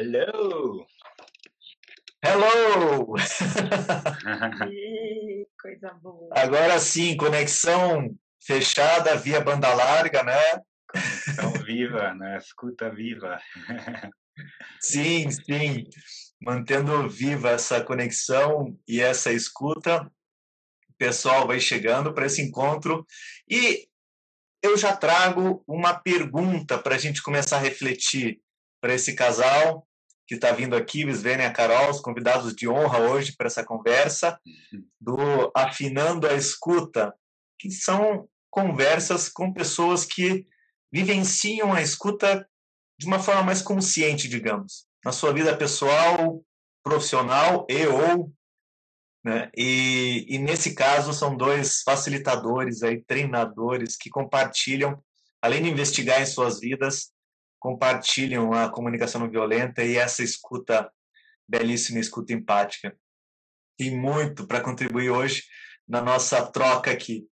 Hello! Hello! Coisa boa. Agora sim, conexão fechada via banda larga, né? Conexão viva, né? Escuta viva. Sim, sim. Mantendo viva essa conexão e essa escuta, o pessoal vai chegando para esse encontro e eu já trago uma pergunta para a gente começar a refletir para esse casal que está vindo aqui, o e a Carol, os convidados de honra hoje para essa conversa, do Afinando a Escuta, que são conversas com pessoas que vivenciam a escuta de uma forma mais consciente, digamos, na sua vida pessoal, profissional e ou né? E, e nesse caso são dois facilitadores aí, treinadores que compartilham, além de investigar em suas vidas, compartilham a comunicação não violenta e essa escuta belíssima, escuta empática. Tem muito para contribuir hoje na nossa troca aqui.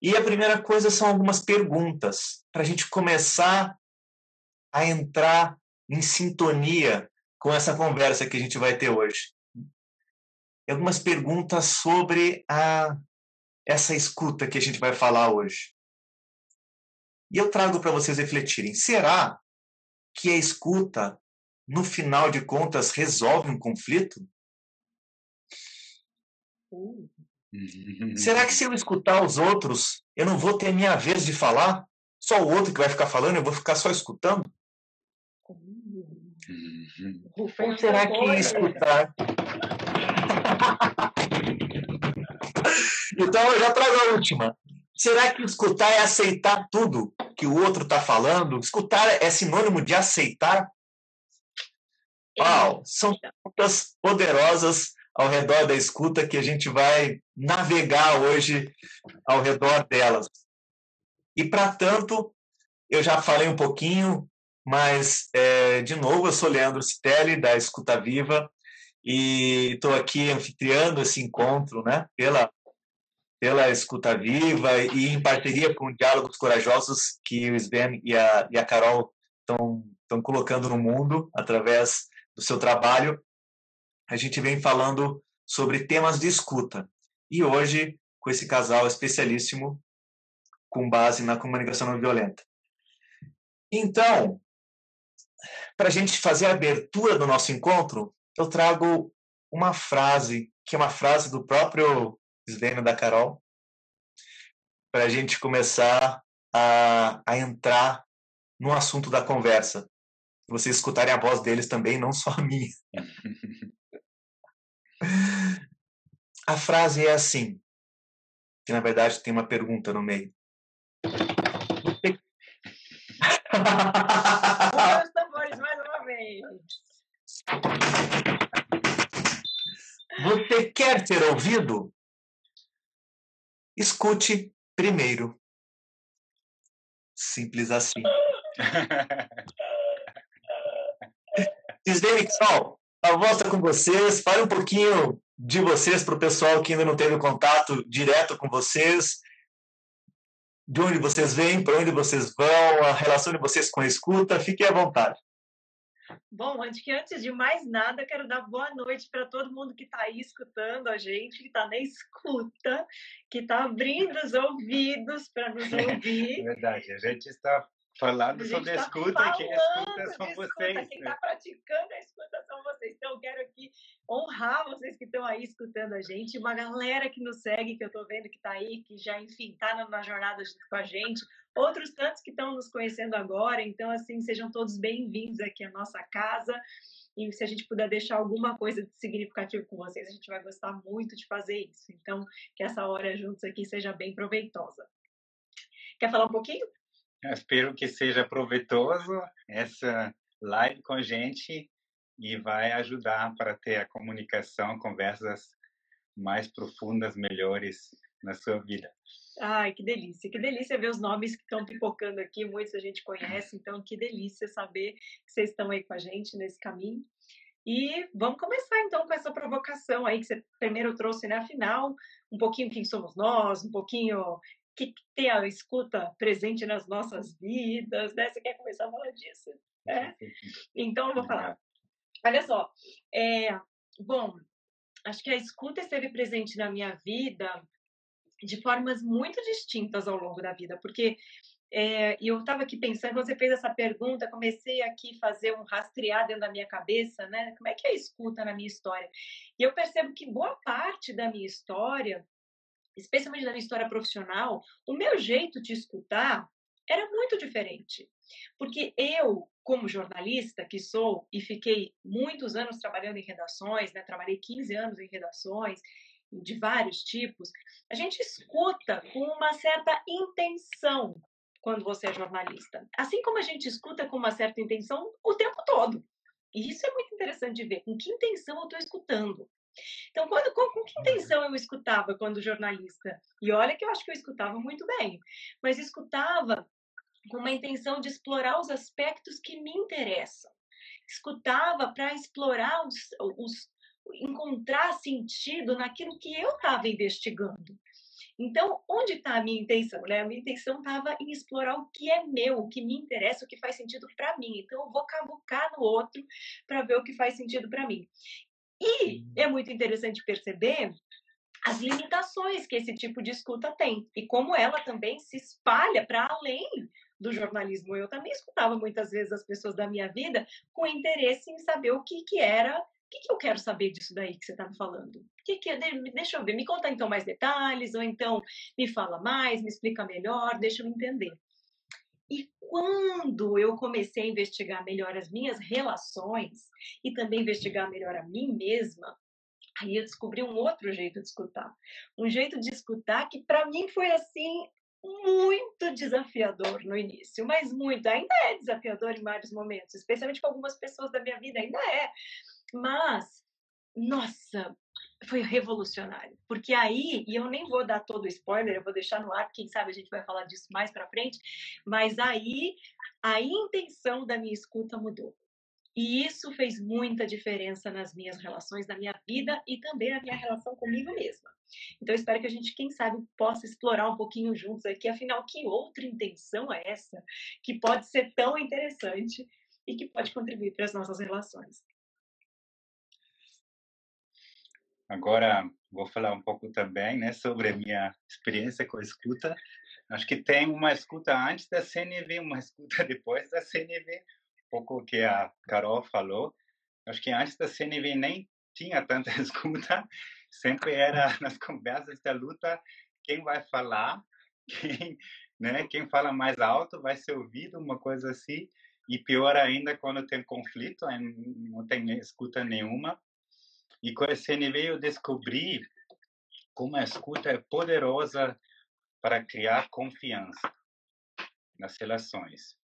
E a primeira coisa são algumas perguntas para a gente começar a entrar em sintonia com essa conversa que a gente vai ter hoje. Algumas perguntas sobre a essa escuta que a gente vai falar hoje. E eu trago para vocês refletirem. Será que a escuta, no final de contas, resolve um conflito? Uh, Será que se eu escutar os outros, eu não vou ter minha vez de falar? Só o outro que vai ficar falando, eu vou ficar só escutando? Uhum. Ou será que escutar? então eu já trago a última. Será que escutar é aceitar tudo que o outro está falando? Escutar é sinônimo de aceitar? Uau, são perguntas poderosas ao redor da escuta que a gente vai navegar hoje ao redor delas. E para tanto, eu já falei um pouquinho, mas é, de novo, eu sou Leandro Citelli da Escuta Viva e estou aqui anfitriando esse encontro, né? Pela pela Escuta Viva e em parceria com Diálogos Corajosos que o Sven e a, e a Carol estão colocando no mundo através do seu trabalho. A gente vem falando sobre temas de escuta. E hoje, com esse casal especialíssimo com base na comunicação não violenta. Então, para a gente fazer a abertura do nosso encontro, eu trago uma frase, que é uma frase do próprio Sven e da Carol, para a gente começar a, a entrar no assunto da conversa. Vocês escutarem a voz deles também, não só a minha. A frase é assim, que na verdade tem uma pergunta no meio. Rufem os tambores mais uma vez. Você quer ser ouvido? Escute primeiro. Simples assim. Disney Sol, a está com vocês. Fale um pouquinho de vocês para o pessoal que ainda não teve contato direto com vocês. De onde vocês vêm, para onde vocês vão, a relação de vocês com a escuta. Fiquem à vontade. Bom, antes que antes de mais nada, quero dar boa noite para todo mundo que está aí escutando a gente, que está na escuta, que está abrindo os ouvidos para nos ouvir. É verdade, a gente está gente sobre tá escuta e quem falando escuta de são escuta, vocês. Quem né? está praticando a escuta são vocês. Então, eu quero aqui honrar vocês que estão aí escutando a gente. Uma galera que nos segue, que eu estou vendo que está aí, que já, enfim, está na, na jornada junto com a gente. Outros tantos que estão nos conhecendo agora. Então, assim, sejam todos bem-vindos aqui à nossa casa. E se a gente puder deixar alguma coisa de significativo com vocês, a gente vai gostar muito de fazer isso. Então, que essa hora juntos aqui seja bem proveitosa. Quer falar um pouquinho? Espero que seja proveitoso essa live com a gente e vai ajudar para ter a comunicação, conversas mais profundas, melhores na sua vida. Ai, que delícia, que delícia ver os nomes que estão pipocando aqui, muitos a gente conhece, então que delícia saber que vocês estão aí com a gente nesse caminho. E vamos começar então com essa provocação aí que você primeiro trouxe, né? Afinal, um pouquinho quem somos nós, um pouquinho que, tem a escuta presente nas nossas vidas, né? Você quer começar a falar disso? É? Então eu vou falar. Olha só, é, bom, acho que a escuta esteve presente na minha vida de formas muito distintas ao longo da vida, porque é, eu estava aqui pensando, você fez essa pergunta, comecei aqui a fazer um rastrear dentro da minha cabeça, né? Como é que é a escuta na minha história? E eu percebo que boa parte da minha história, especialmente da minha história profissional, o meu jeito de escutar era muito diferente. Porque eu, como jornalista que sou, e fiquei muitos anos trabalhando em redações, né? trabalhei 15 anos em redações, de vários tipos, a gente escuta com uma certa intenção quando você é jornalista. Assim como a gente escuta com uma certa intenção o tempo todo. E isso é muito interessante de ver. Com que intenção eu estou escutando? Então, quando, com, com, que intenção eu escutava quando jornalista? E olha que eu acho que eu escutava muito bem, mas escutava com uma intenção de explorar os aspectos que me interessam. Escutava para explorar os, os, encontrar sentido naquilo que eu estava investigando. Então, onde está a minha intenção? Né? A minha intenção estava em explorar o que é meu, o que me interessa, o que faz sentido para mim. Então, eu vou cavucar no outro para ver o que faz sentido para mim. E é muito interessante perceber as limitações que esse tipo de escuta tem e como ela também se espalha para além do jornalismo. Eu também escutava muitas vezes as pessoas da minha vida com interesse em saber o que, que era, o que, que eu quero saber disso daí que você está me falando. Que que, deixa eu ver, me conta então mais detalhes, ou então me fala mais, me explica melhor, deixa eu entender. E quando eu comecei a investigar melhor as minhas relações e também investigar melhor a mim mesma, aí eu descobri um outro jeito de escutar. Um jeito de escutar que para mim foi assim muito desafiador no início, mas muito, ainda é desafiador em vários momentos, especialmente com algumas pessoas da minha vida, ainda é. Mas, nossa, foi revolucionário, porque aí, e eu nem vou dar todo o spoiler, eu vou deixar no ar, quem sabe a gente vai falar disso mais para frente, mas aí a intenção da minha escuta mudou. E isso fez muita diferença nas minhas relações, na minha vida e também na minha relação comigo mesma. Então, espero que a gente, quem sabe, possa explorar um pouquinho juntos aqui, afinal, que outra intenção é essa que pode ser tão interessante e que pode contribuir para as nossas relações. Agora, vou falar um pouco também né, sobre a minha experiência com a escuta. Acho que tem uma escuta antes da CNV, uma escuta depois da CNV, pouco o que a Carol falou. Acho que antes da CNV nem tinha tanta escuta, sempre era nas conversas da luta quem vai falar, quem, né, quem fala mais alto vai ser ouvido, uma coisa assim. E pior ainda quando tem conflito, não tem escuta nenhuma. E com a CNV eu descobri como a escuta é poderosa para criar confiança nas relações.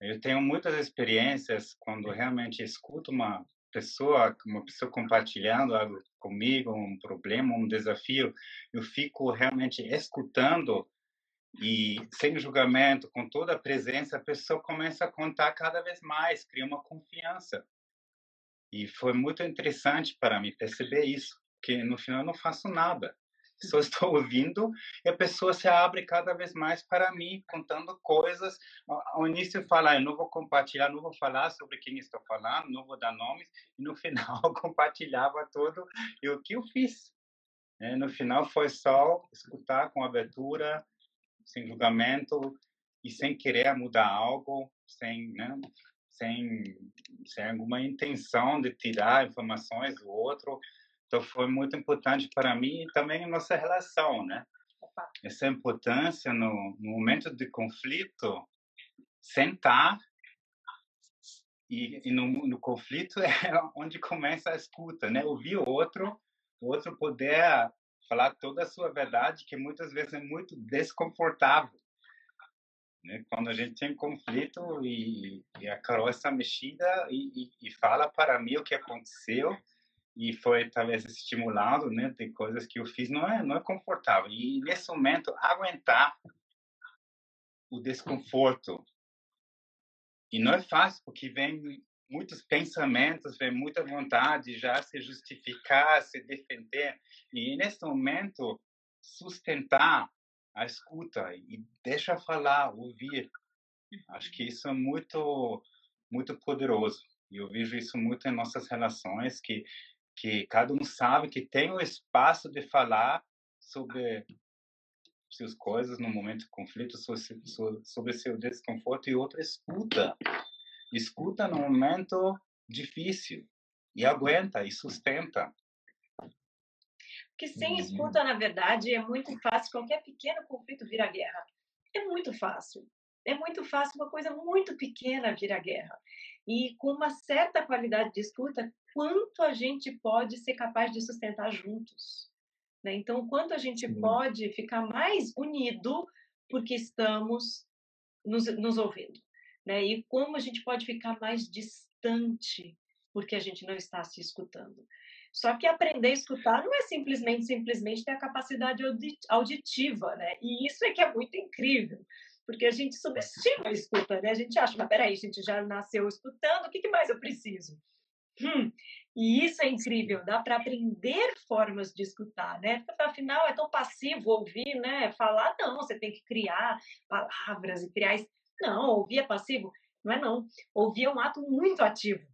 Eu tenho muitas experiências quando realmente escuto uma pessoa, uma pessoa compartilhando algo comigo, um problema, um desafio, eu fico realmente escutando e sem julgamento, com toda a presença, a pessoa começa a contar cada vez mais, cria uma confiança. E foi muito interessante para mim perceber isso, que no final eu não faço nada só estou ouvindo e a pessoa se abre cada vez mais para mim, contando coisas. Ao início fala, eu não vou compartilhar, não vou falar sobre quem estou falando, não vou dar nomes, e no final compartilhava tudo e o que eu fiz. É, no final foi só escutar com abertura, sem julgamento e sem querer mudar algo, sem, né, sem, sem alguma intenção de tirar informações do outro. Então foi muito importante para mim e também a nossa relação, né? Essa importância no, no momento de conflito, sentar e, e no, no, conflito é onde começa a escuta, né? Ouvir o outro, o outro poder falar toda a sua verdade, que muitas vezes é muito desconfortável. Né? Quando a gente tem conflito e, e a Carol está mexida e, e, e fala para mim o que aconteceu, e foi talvez estimulado, né, de coisas que eu fiz não é não é confortável. E nesse momento aguentar o desconforto. E não é fácil porque vem muitos pensamentos, vem muita vontade já se justificar, se defender. E nesse momento sustentar a escuta e deixa falar, ouvir. Acho que isso é muito muito poderoso. E eu vejo isso muito em nossas relações, que, que cada um sabe que tem o espaço de falar sobre suas coisas no momento de conflito, sobre seu desconforto, e outro escuta. Escuta no momento difícil e aguenta e sustenta. Porque sem uhum. escuta, na verdade, é muito fácil qualquer pequeno conflito virar guerra. É muito fácil. É muito fácil uma coisa muito pequena virar guerra. E com uma certa qualidade de escuta, quanto a gente pode ser capaz de sustentar juntos. Né? Então, quanto a gente pode ficar mais unido porque estamos nos, nos ouvindo. Né? E como a gente pode ficar mais distante porque a gente não está se escutando. Só que aprender a escutar não é simplesmente simplesmente ter a capacidade auditiva, né? E isso é que é muito incrível, porque a gente subestima a escuta, né? A gente acha, mas peraí, a gente já nasceu escutando, o que, mais eu preciso? Hum, e isso é incrível, dá para aprender formas de escutar, né? Afinal, é tão passivo ouvir, né? Falar, não, você tem que criar palavras e criar. Não, ouvir é passivo? Não é, não. Ouvir é um ato muito ativo.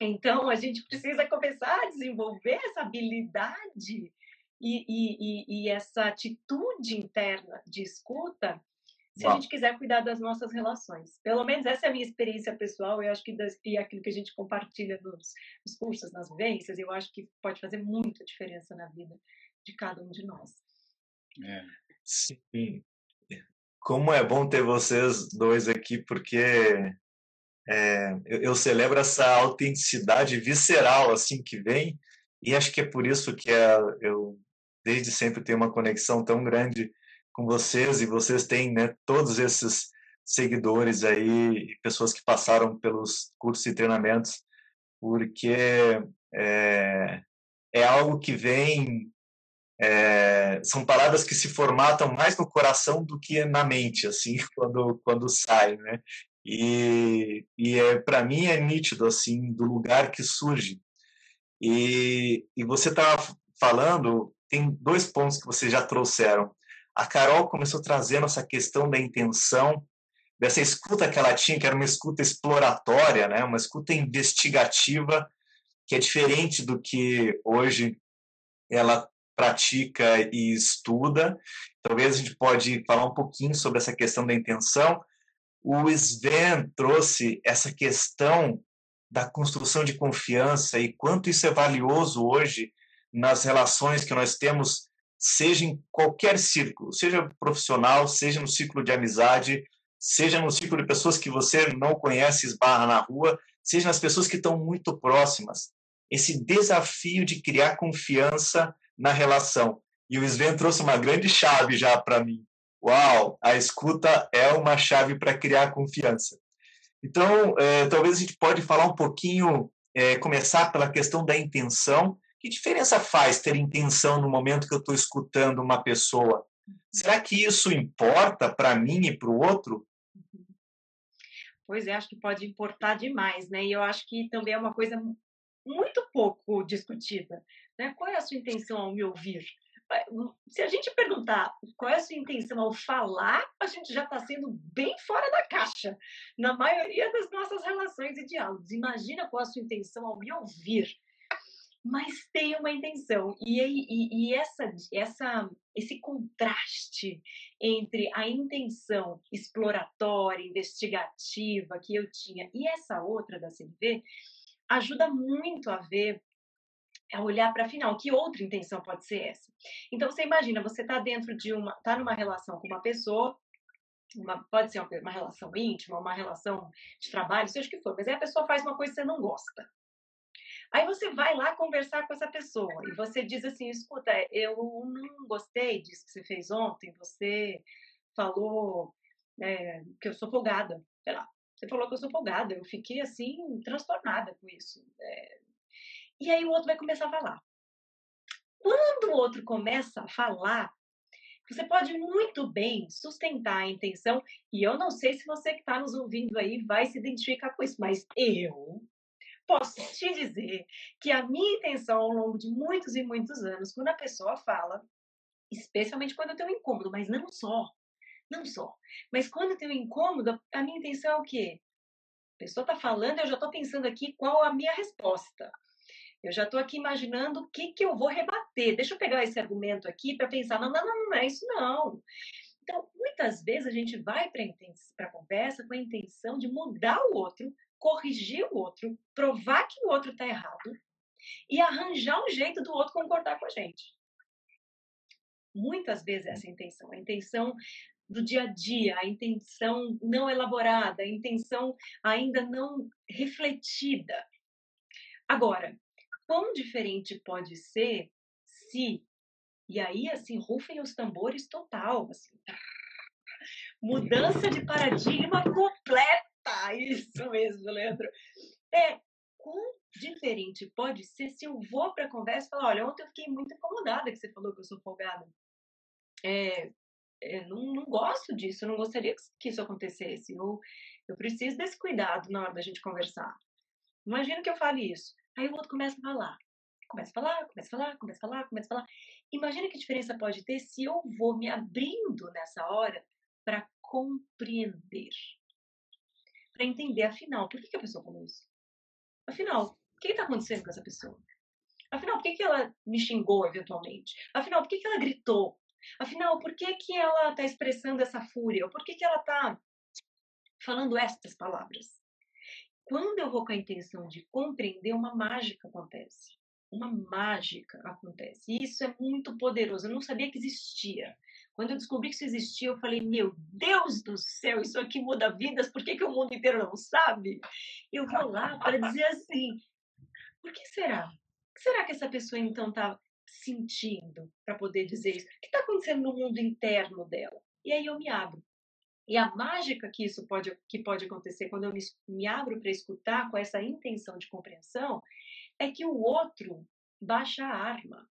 Então, a gente precisa começar a desenvolver essa habilidade e, e, e, e essa atitude interna de escuta se Uau. a gente quiser cuidar das nossas relações. Pelo menos essa é a minha experiência pessoal, eu acho que das, e aquilo que a gente compartilha nos, nos cursos, nas vivências, eu acho que pode fazer muita diferença na vida de cada um de nós. É. Sim. Como é bom ter vocês dois aqui, porque é, eu, eu, celebro essa autenticidade visceral assim que vem e acho que é por isso que é, eu desde sempre tenho uma conexão tão grande com vocês e vocês têm né, todos esses seguidores aí pessoas que passaram pelos cursos e treinamentos porque é, é algo que vem é, são palavras que se formatam mais no coração do que na mente assim quando quando sai né e, e é, para mim é nítido, assim, do lugar que surge. E, e você estava falando, tem dois pontos que vocês já trouxeram. A Carol começou trazendo essa questão da intenção, dessa escuta que ela tinha, que era uma escuta exploratória, né? uma escuta investigativa, que é diferente do que hoje ela pratica e estuda. Talvez a gente pode falar um pouquinho sobre essa questão da intenção, o Sven trouxe essa questão da construção de confiança e quanto isso é valioso hoje nas relações que nós temos, seja em qualquer círculo, seja profissional, seja no círculo de amizade, seja no círculo de pessoas que você não conhece, esbarra na rua, seja nas pessoas que estão muito próximas. Esse desafio de criar confiança na relação. E o Sven trouxe uma grande chave já para mim, Uau, a escuta é uma chave para criar confiança. Então, é, talvez a gente pode falar um pouquinho, é, começar pela questão da intenção. Que diferença faz ter intenção no momento que eu estou escutando uma pessoa? Será que isso importa para mim e para o outro? Pois é, acho que pode importar demais, né? E eu acho que também é uma coisa muito pouco discutida. Né? Qual é a sua intenção ao me ouvir? Se a gente perguntar qual é a sua intenção ao falar, a gente já está sendo bem fora da caixa na maioria das nossas relações e diálogos. Imagina qual é a sua intenção ao me ouvir. Mas tem uma intenção. E, e, e essa, essa, esse contraste entre a intenção exploratória, investigativa que eu tinha e essa outra da CNV ajuda muito a ver é olhar para final, que outra intenção pode ser essa? Então você imagina, você está dentro de uma, está numa relação com uma pessoa, uma, pode ser uma, uma, relação íntima, uma relação de trabalho, seja o que for, mas aí a pessoa faz uma coisa que você não gosta. Aí você vai lá conversar com essa pessoa e você diz assim: escuta, eu não gostei disso que você fez ontem, você falou é, que eu sou folgada, sei lá. Você falou que eu sou folgada, eu fiquei assim, transtornada com isso. É, e aí o outro vai começar a falar. Quando o outro começa a falar, você pode muito bem sustentar a intenção, e eu não sei se você que está nos ouvindo aí vai se identificar com isso, mas eu posso te dizer que a minha intenção ao longo de muitos e muitos anos, quando a pessoa fala, especialmente quando eu tenho um incômodo, mas não só, não só, mas quando eu tenho um incômodo, a minha intenção é o quê? pessoa está falando, eu já estou pensando aqui qual a minha resposta. Eu já estou aqui imaginando o que, que eu vou rebater. Deixa eu pegar esse argumento aqui para pensar, não, não, não, não é isso não. Então, muitas vezes a gente vai para a conversa com a intenção de mudar o outro, corrigir o outro, provar que o outro está errado e arranjar um jeito do outro concordar com a gente. Muitas vezes é essa a intenção. A intenção do dia a dia, a intenção não elaborada, a intenção ainda não refletida. Agora, quão diferente pode ser se e aí assim rufem os tambores total, assim. Mudança de paradigma completa, isso mesmo, Leandro. É quão diferente pode ser se eu vou para a conversa e falar, olha, ontem eu fiquei muito incomodada que você falou que eu sou folgada. É, é, não, não gosto disso, não gostaria que isso acontecesse. Eu, eu preciso desse cuidado na hora da gente conversar. Imagina que eu fale isso. Aí o outro começa a falar. Começa a falar, começa a falar, começa a falar, começa a falar. Imagina que diferença pode ter se eu vou me abrindo nessa hora para compreender. Para entender, afinal, por que, que a pessoa falou isso? Afinal, o que está acontecendo com essa pessoa? Afinal, por que, que ela me xingou eventualmente? Afinal, por que, que ela gritou? Afinal, por que, que ela está expressando essa fúria? Por que, que ela está falando estas palavras? Quando eu vou com a intenção de compreender, uma mágica acontece. Uma mágica acontece. E isso é muito poderoso. Eu não sabia que existia. Quando eu descobri que isso existia, eu falei: Meu Deus do céu, isso aqui muda vidas, por que, que o mundo inteiro não sabe? Eu vou lá para dizer assim: Por que será? O que será que essa pessoa então está sentindo para poder dizer isso? O que está acontecendo no mundo interno dela? E aí eu me abro. E a mágica que isso pode, que pode acontecer quando eu me, me abro para escutar com essa intenção de compreensão é que o outro baixa a arma.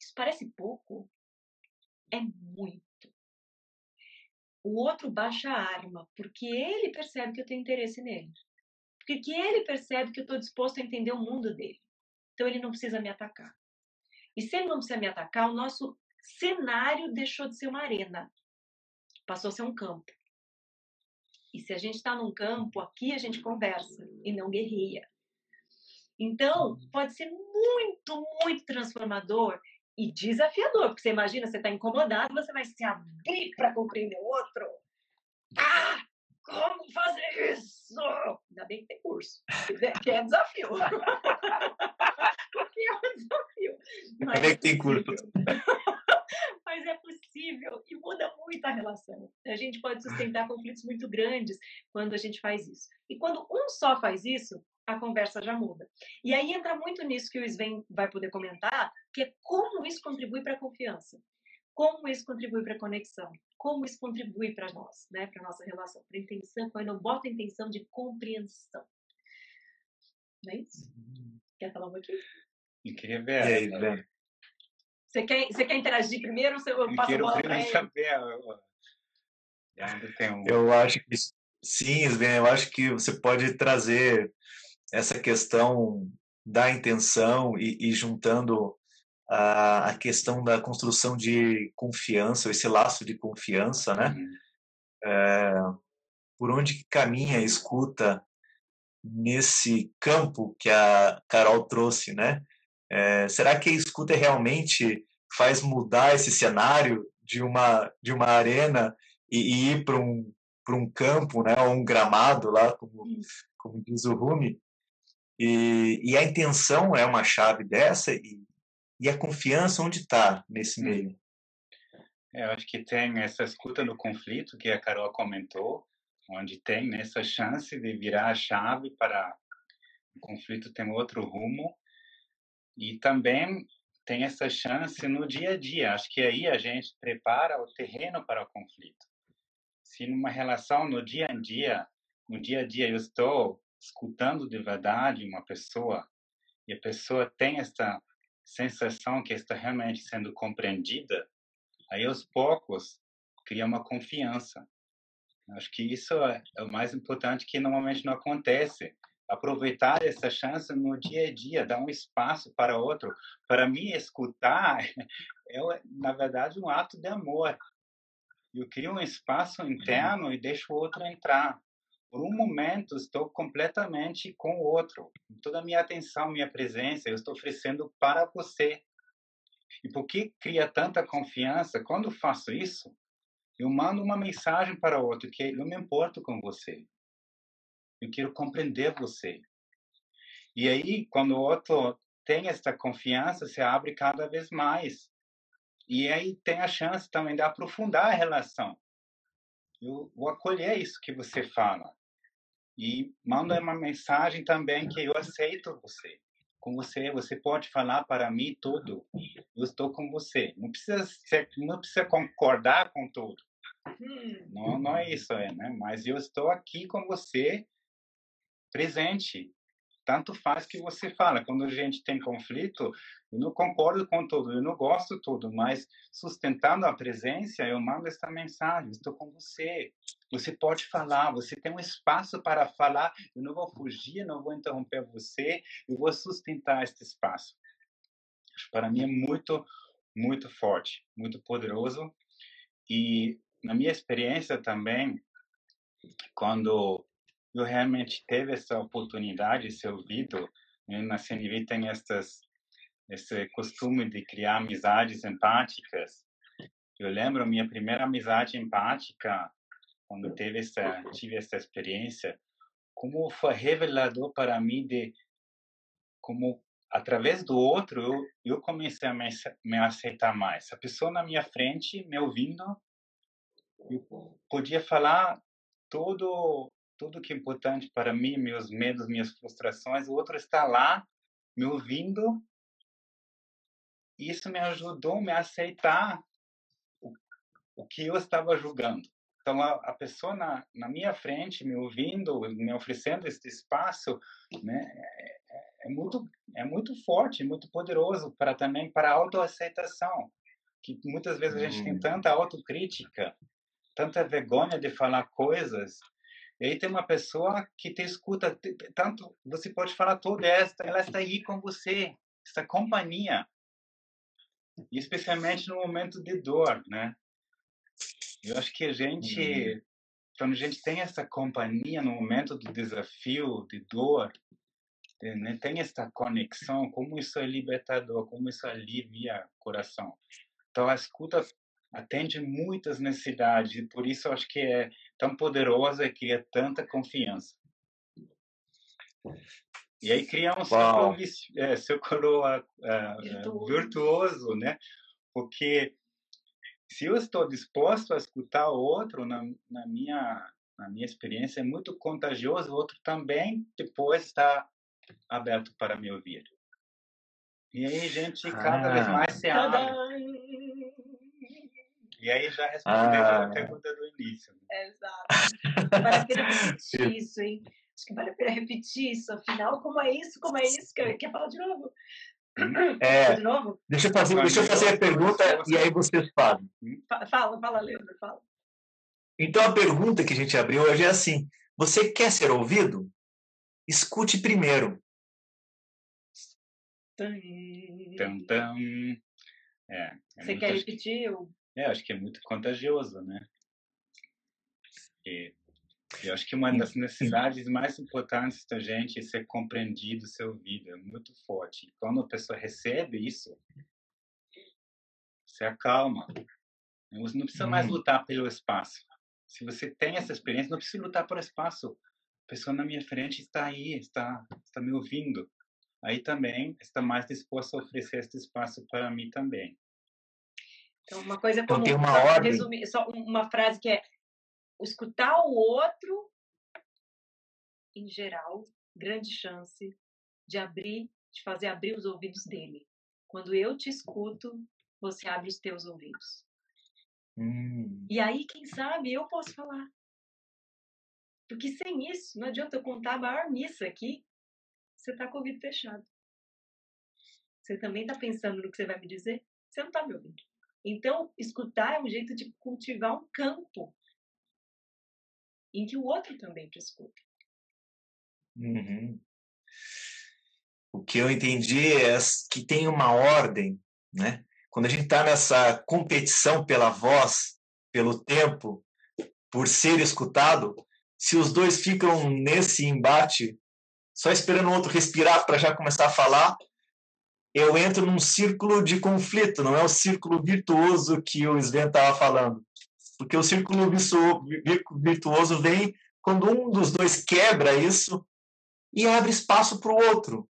Isso parece pouco? É muito. O outro baixa a arma porque ele percebe que eu tenho interesse nele. Porque ele percebe que eu estou disposto a entender o mundo dele. Então ele não precisa me atacar. E se ele não precisa me atacar, o nosso cenário deixou de ser uma arena, passou a ser um campo. E se a gente está num campo, aqui a gente conversa e não guerreia. Então, pode ser muito, muito transformador e desafiador, porque você imagina, você está incomodado, você vai se abrir para compreender o outro. Ah, como fazer isso? Ainda bem que tem curso, que é desafio. porque é um desafio. Mas Ainda é que tem curso. Mas é possível e muda muito a relação. A gente pode sustentar conflitos muito grandes quando a gente faz isso. E quando um só faz isso, a conversa já muda. E aí entra muito nisso que o Sven vai poder comentar, que é como isso contribui para a confiança, como isso contribui para a conexão, como isso contribui para nós, né, para nossa relação, para a intenção, quando eu boto a intenção de compreensão. Não é isso? Uhum. Quer falar um pouquinho? Incrível. E aí, Ben? Você quer, você quer interagir primeiro ou eu passo eu a bola para ele? Saber, eu, eu acho que sim, Sven, eu acho que você pode trazer essa questão da intenção e, e juntando a, a, questão da construção de confiança, esse laço de confiança, né? Uhum. É, por onde caminha a escuta nesse campo que a Carol trouxe, né? É, será que a escuta realmente faz mudar esse cenário de uma de uma arena e, e ir para um um campo, né? Ou um gramado lá, como como diz o Rumi? E, e a intenção é uma chave dessa e, e a confiança onde está nesse meio? É, eu acho que tem essa escuta no conflito que a Carol comentou, onde tem essa chance de virar a chave para o conflito ter outro rumo e também tem essa chance no dia a dia. Acho que aí a gente prepara o terreno para o conflito. Se numa relação no dia a dia, no dia a dia eu estou escutando de verdade uma pessoa e a pessoa tem esta sensação que está realmente sendo compreendida, aí aos poucos cria uma confiança. Acho que isso é, é o mais importante que normalmente não acontece. Aproveitar essa chance no dia a dia, dar um espaço para outro. Para mim, escutar é, na verdade, um ato de amor. Eu crio um espaço interno e deixo o outro entrar por um momento estou completamente com o outro. Toda a minha atenção, minha presença, eu estou oferecendo para você. E por que cria tanta confiança? Quando faço isso, eu mando uma mensagem para o outro que eu me importo com você. Eu quero compreender você. E aí, quando o outro tem esta confiança, se abre cada vez mais. E aí tem a chance também de aprofundar a relação. Eu vou acolher isso que você fala. E manda uma mensagem também que eu aceito você. Com você, você pode falar para mim tudo. Eu estou com você. Não precisa ser, não precisa concordar com tudo. Hum. Não, não é isso, é, né? Mas eu estou aqui com você, presente tanto faz que você fala. Quando a gente tem conflito, eu não concordo com tudo, eu não gosto tudo, mas sustentando a presença, eu mando essa mensagem: estou com você. Você pode falar, você tem um espaço para falar. Eu não vou fugir, não vou interromper você, eu vou sustentar este espaço. Para mim é muito, muito forte, muito poderoso. E na minha experiência também, quando eu realmente teve essa oportunidade, esse ouvido. Né? Na CNV tem estas, esse costume de criar amizades empáticas. Eu lembro minha primeira amizade empática, quando teve essa, tive essa experiência, como foi revelador para mim de como através do outro eu, eu comecei a me, me aceitar mais. A pessoa na minha frente, me ouvindo, eu podia falar todo tudo que é importante para mim, meus medos, minhas frustrações, o outro está lá me ouvindo. Isso me ajudou a me aceitar o, o que eu estava julgando. Então, a, a pessoa na, na, minha frente, me ouvindo, me oferecendo esse espaço, né, é, é, é muito, é muito forte, muito poderoso para também para a autoaceitação, que muitas vezes a gente tem uhum. tanta autocrítica, tanta vergonha de falar coisas e aí tem uma pessoa que te escuta, tanto você pode falar toda esta, ela está aí com você, essa companhia. E especialmente no momento de dor, né? Eu acho que a gente, uhum. quando a gente tem essa companhia no momento do desafio, de dor, né, tem essa conexão, como isso é libertador, como isso alivia o coração. Então a escuta atende muitas necessidades e por isso eu acho que é tão poderosa e cria tanta confiança. E aí cria um círculo, é, círculo uh, virtuoso. virtuoso, né? Porque se eu estou disposto a escutar o outro, na, na, minha, na minha experiência, é muito contagioso, o outro também depois está aberto para me ouvir. E aí a gente cada ah. vez mais se abre. E aí já respondeu ah. a pergunta do início. Né? Exato. Vale a pena repetir isso, hein? Acho que vale a pena repetir isso. Afinal, como é isso? Como é isso? Quer, quer falar de novo? É, de novo? Deixa eu fazer, deixa eu fazer a pergunta e aí vocês falam. Fala, fala, Leandro, fala. Então a pergunta que a gente abriu hoje é assim: você quer ser ouvido? Escute primeiro. Tum, tum. É, é você quer repetir? Eu... É, acho que é muito contagioso, né? E eu acho que uma das necessidades mais importantes da gente é ser compreendido, ser ouvido, é muito forte. Quando a pessoa recebe isso, se acalma. Você não precisa mais uhum. lutar pelo espaço. Se você tem essa experiência, não precisa lutar pelo espaço. A pessoa na minha frente está aí, está, está me ouvindo. Aí também está mais disposto a oferecer esse espaço para mim também. Então, uma coisa então, como, tem uma só, ordem. Resumir, só uma frase que é escutar o outro, em geral, grande chance de abrir, de fazer abrir os ouvidos dele. Quando eu te escuto, você abre os teus ouvidos. Hum. E aí, quem sabe, eu posso falar. Porque sem isso, não adianta eu contar a maior missa aqui, você está com o ouvido fechado. Você também está pensando no que você vai me dizer? Você não está me ouvindo. Então, escutar é um jeito de cultivar um campo em que o outro também te escuta. Uhum. O que eu entendi é que tem uma ordem, né? Quando a gente está nessa competição pela voz, pelo tempo, por ser escutado, se os dois ficam nesse embate, só esperando o outro respirar para já começar a falar, eu entro num círculo de conflito, não é o círculo virtuoso que o Sven estava falando. Porque o círculo virtuoso vem quando um dos dois quebra isso e abre espaço para o outro.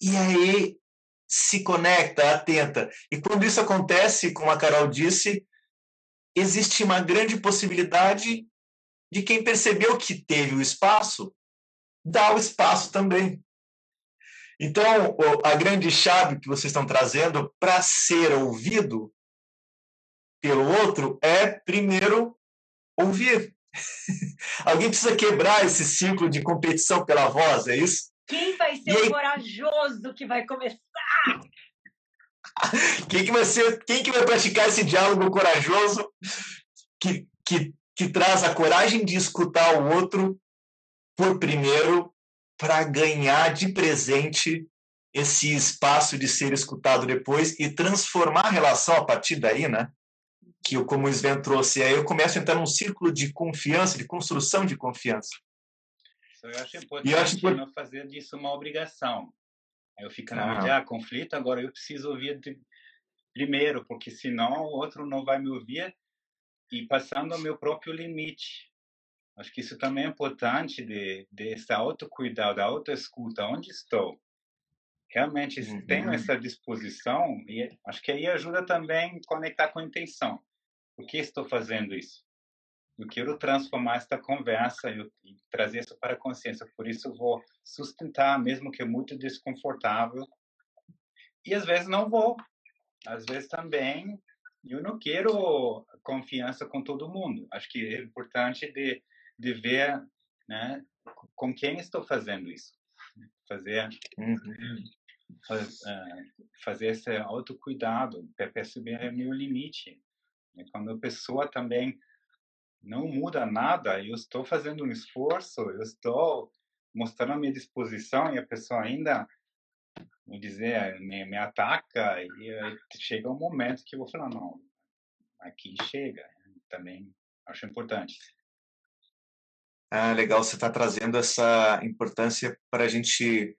E aí se conecta, atenta. E quando isso acontece, como a Carol disse, existe uma grande possibilidade de quem percebeu que teve o espaço, dar o espaço também. Então, a grande chave que vocês estão trazendo para ser ouvido pelo outro é, primeiro, ouvir. Alguém precisa quebrar esse ciclo de competição pela voz, é isso? Quem vai ser o corajoso que vai começar? Quem que vai ser, quem que vai praticar esse diálogo corajoso que, que, que traz a coragem de escutar o outro por primeiro para ganhar de presente esse espaço de ser escutado depois e transformar a relação a partir daí, né? Que como o Sven trouxe, aí eu começo a entrar num círculo de confiança, de construção de confiança. Eu acho importante eu acho... não fazer disso uma obrigação. Eu fico na ah. ah, conflito, agora eu preciso ouvir de... primeiro, porque senão o outro não vai me ouvir e passando o meu próprio limite. Acho que isso também é importante de desse autocuidado, da autoescuta, onde estou. Realmente uhum. tenho essa disposição e acho que aí ajuda também conectar com a intenção. Por que estou fazendo isso? Eu quero transformar esta conversa e, e trazer isso para a consciência. Por isso vou sustentar, mesmo que é muito desconfortável. E às vezes não vou. Às vezes também eu não quero confiança com todo mundo. Acho que é importante de de ver né, com quem estou fazendo isso. Fazer, uhum. faz, uh, fazer esse autocuidado, perceber meu limite. E quando a pessoa também não muda nada, eu estou fazendo um esforço, eu estou mostrando a minha disposição e a pessoa ainda, vou dizer, me, me ataca e chega um momento que eu vou falar, não, aqui chega. Também acho importante. Ah, legal, você está trazendo essa importância para a gente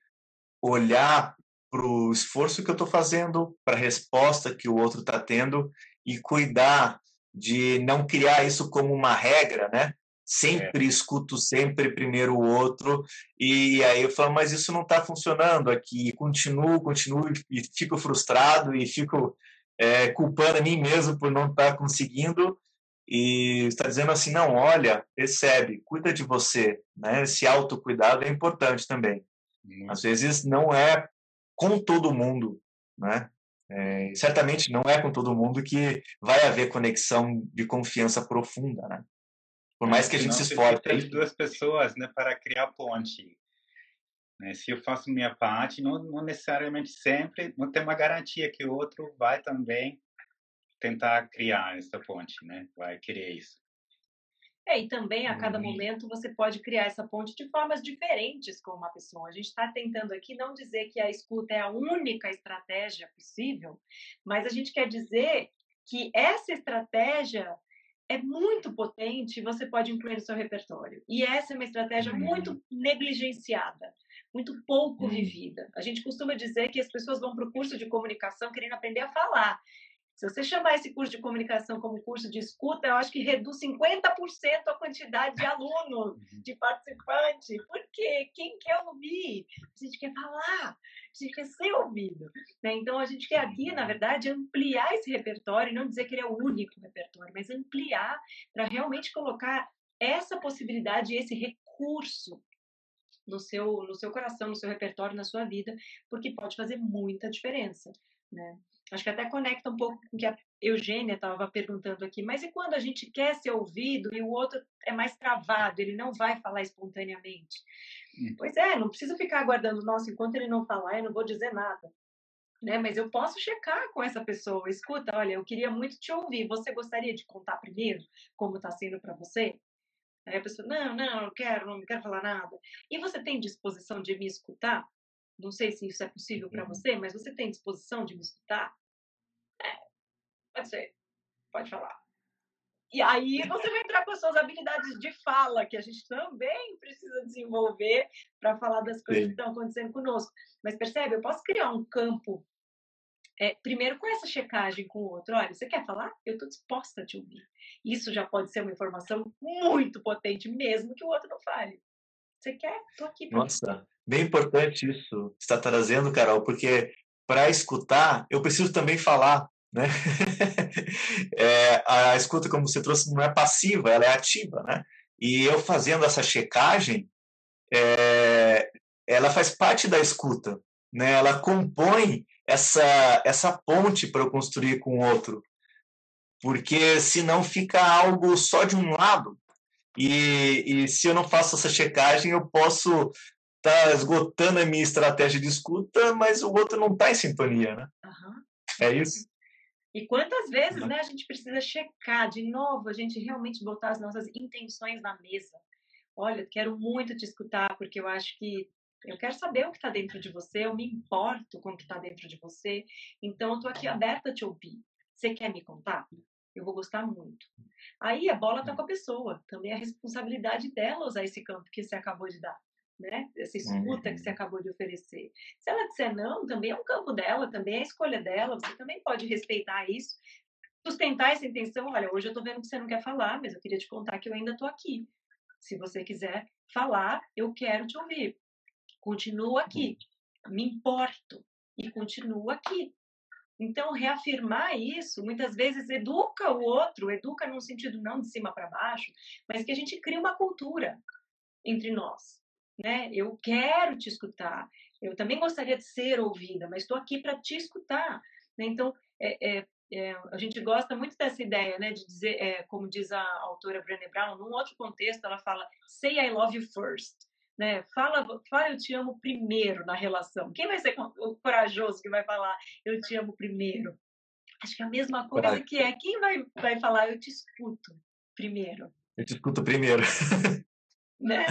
olhar para o esforço que eu estou fazendo, para a resposta que o outro está tendo e cuidar de não criar isso como uma regra, né? Sempre é. escuto sempre primeiro o outro e aí eu falo, mas isso não está funcionando aqui. Continuo, continuo e fico frustrado e fico é, culpando a mim mesmo por não estar tá conseguindo e está dizendo assim, não, olha, percebe, cuida de você, né? Esse autocuidado é importante também. Uhum. Às vezes não é com todo mundo, né? É, certamente não é com todo mundo que vai haver conexão de confiança profunda, né? Por mais que a gente se esforce. de duas pessoas, né, para criar ponte. Né? Se eu faço minha parte, não, não necessariamente sempre, não tem uma garantia que o outro vai também tentar criar essa ponte, né? Vai querer isso. É, e também a cada uhum. momento você pode criar essa ponte de formas diferentes com uma pessoa. A gente está tentando aqui não dizer que a escuta é a única estratégia possível, mas a gente quer dizer que essa estratégia é muito potente e você pode incluir no seu repertório. E essa é uma estratégia uhum. muito negligenciada, muito pouco uhum. vivida. A gente costuma dizer que as pessoas vão para o curso de comunicação querendo aprender a falar. Se você chamar esse curso de comunicação como curso de escuta, eu acho que reduz 50% a quantidade de alunos, uhum. de participantes. Porque quem quer ouvir? A gente quer falar, a gente quer ser ouvido. Né? Então, a gente quer aqui, na verdade, ampliar esse repertório, não dizer que ele é o único repertório, mas ampliar para realmente colocar essa possibilidade, esse recurso no seu, no seu coração, no seu repertório, na sua vida, porque pode fazer muita diferença. Né? Acho que até conecta um pouco com o que a Eugênia estava perguntando aqui. Mas e quando a gente quer ser ouvido e o outro é mais travado, ele não vai falar espontaneamente? Hum. Pois é, não precisa ficar aguardando, nossa, enquanto ele não falar, eu não vou dizer nada. Né? Mas eu posso checar com essa pessoa. Escuta, olha, eu queria muito te ouvir. Você gostaria de contar primeiro como está sendo para você? Aí a pessoa, não, não, não quero, não quero falar nada. E você tem disposição de me escutar? Não sei se isso é possível para uhum. você, mas você tem disposição de me escutar? É, pode ser. Pode falar. E aí você vai entrar com as suas habilidades de fala, que a gente também precisa desenvolver para falar das coisas Sim. que estão acontecendo conosco. Mas percebe, eu posso criar um campo é, primeiro com essa checagem com o outro. Olha, você quer falar? Eu estou disposta a te ouvir. Isso já pode ser uma informação muito potente, mesmo que o outro não fale. Você quer? Estou aqui. Nossa, bem importante isso que está trazendo, Carol, porque para escutar, eu preciso também falar. Né? é, a escuta, como você trouxe, não é passiva, ela é ativa. Né? E eu fazendo essa checagem, é, ela faz parte da escuta. Né? Ela compõe essa, essa ponte para eu construir com o outro. Porque senão fica algo só de um lado. E, e se eu não faço essa checagem, eu posso estar tá esgotando a minha estratégia de escuta, mas o outro não está em sintonia, né? Uhum. É isso? E quantas vezes né, a gente precisa checar de novo, a gente realmente botar as nossas intenções na mesa. Olha, quero muito te escutar, porque eu acho que eu quero saber o que está dentro de você, eu me importo com o que está dentro de você, então eu estou aqui aberta a te ouvir. Você quer me contar? Eu vou gostar muito. Aí a bola está com a pessoa, também é a responsabilidade dela usar esse campo que você acabou de dar. Né? Essa escuta que você uhum. acabou de oferecer. Se ela disser não, também é um campo dela, também é a escolha dela, você também pode respeitar isso, sustentar essa intenção. Olha, hoje eu estou vendo que você não quer falar, mas eu queria te contar que eu ainda estou aqui. Se você quiser falar, eu quero te ouvir continuo aqui, me importo e continuo aqui. Então, reafirmar isso, muitas vezes educa o outro, educa num sentido não de cima para baixo, mas que a gente cria uma cultura entre nós. Né? Eu quero te escutar, eu também gostaria de ser ouvida, mas estou aqui para te escutar. Né? Então, é, é, é, a gente gosta muito dessa ideia, né, de dizer, é, como diz a autora Brené Brown, num outro contexto, ela fala, say I love you first né? Fala, fala eu te amo primeiro na relação. Quem vai ser o corajoso que vai falar eu te amo primeiro? Acho que é a mesma coisa que é quem vai, vai falar eu te escuto primeiro. Eu te escuto primeiro. Né?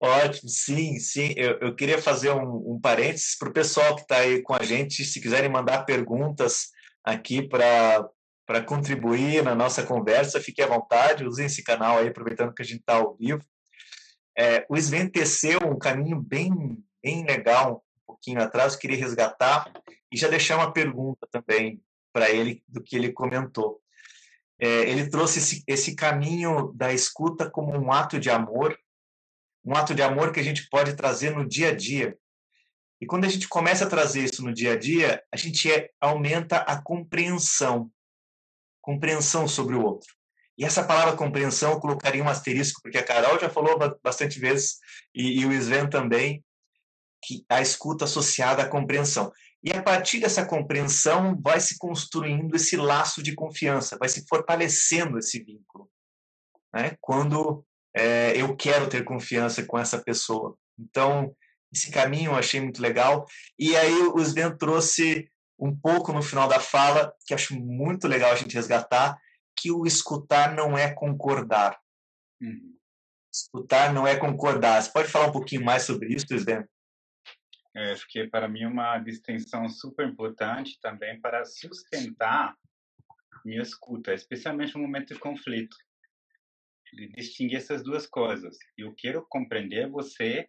Ótimo, sim, sim. Eu, eu queria fazer um, um parênteses para o pessoal que está aí com a gente, se quiserem mandar perguntas aqui para para contribuir na nossa conversa, fique à vontade, usem esse canal aí, aproveitando que a gente está ao vivo. É, o Sven teceu um caminho bem, bem legal um pouquinho atrás, eu queria resgatar e já deixar uma pergunta também para ele do que ele comentou. É, ele trouxe esse, esse caminho da escuta como um ato de amor, um ato de amor que a gente pode trazer no dia a dia. E quando a gente começa a trazer isso no dia a dia, a gente é, aumenta a compreensão, compreensão sobre o outro. E essa palavra compreensão eu colocaria um asterisco, porque a Carol já falou bastante vezes, e, e o Sven também, que a escuta associada à compreensão. E a partir dessa compreensão vai se construindo esse laço de confiança, vai se fortalecendo esse vínculo. Né? Quando é, eu quero ter confiança com essa pessoa. Então, esse caminho eu achei muito legal. E aí o Sven trouxe um pouco no final da fala, que acho muito legal a gente resgatar, que o escutar não é concordar. Uhum. Escutar não é concordar. Você pode falar um pouquinho mais sobre isso, presidente? É, acho que para mim é uma distinção super importante também para sustentar minha escuta, especialmente no momento de conflito. De distinguir essas duas coisas. Eu quero compreender você,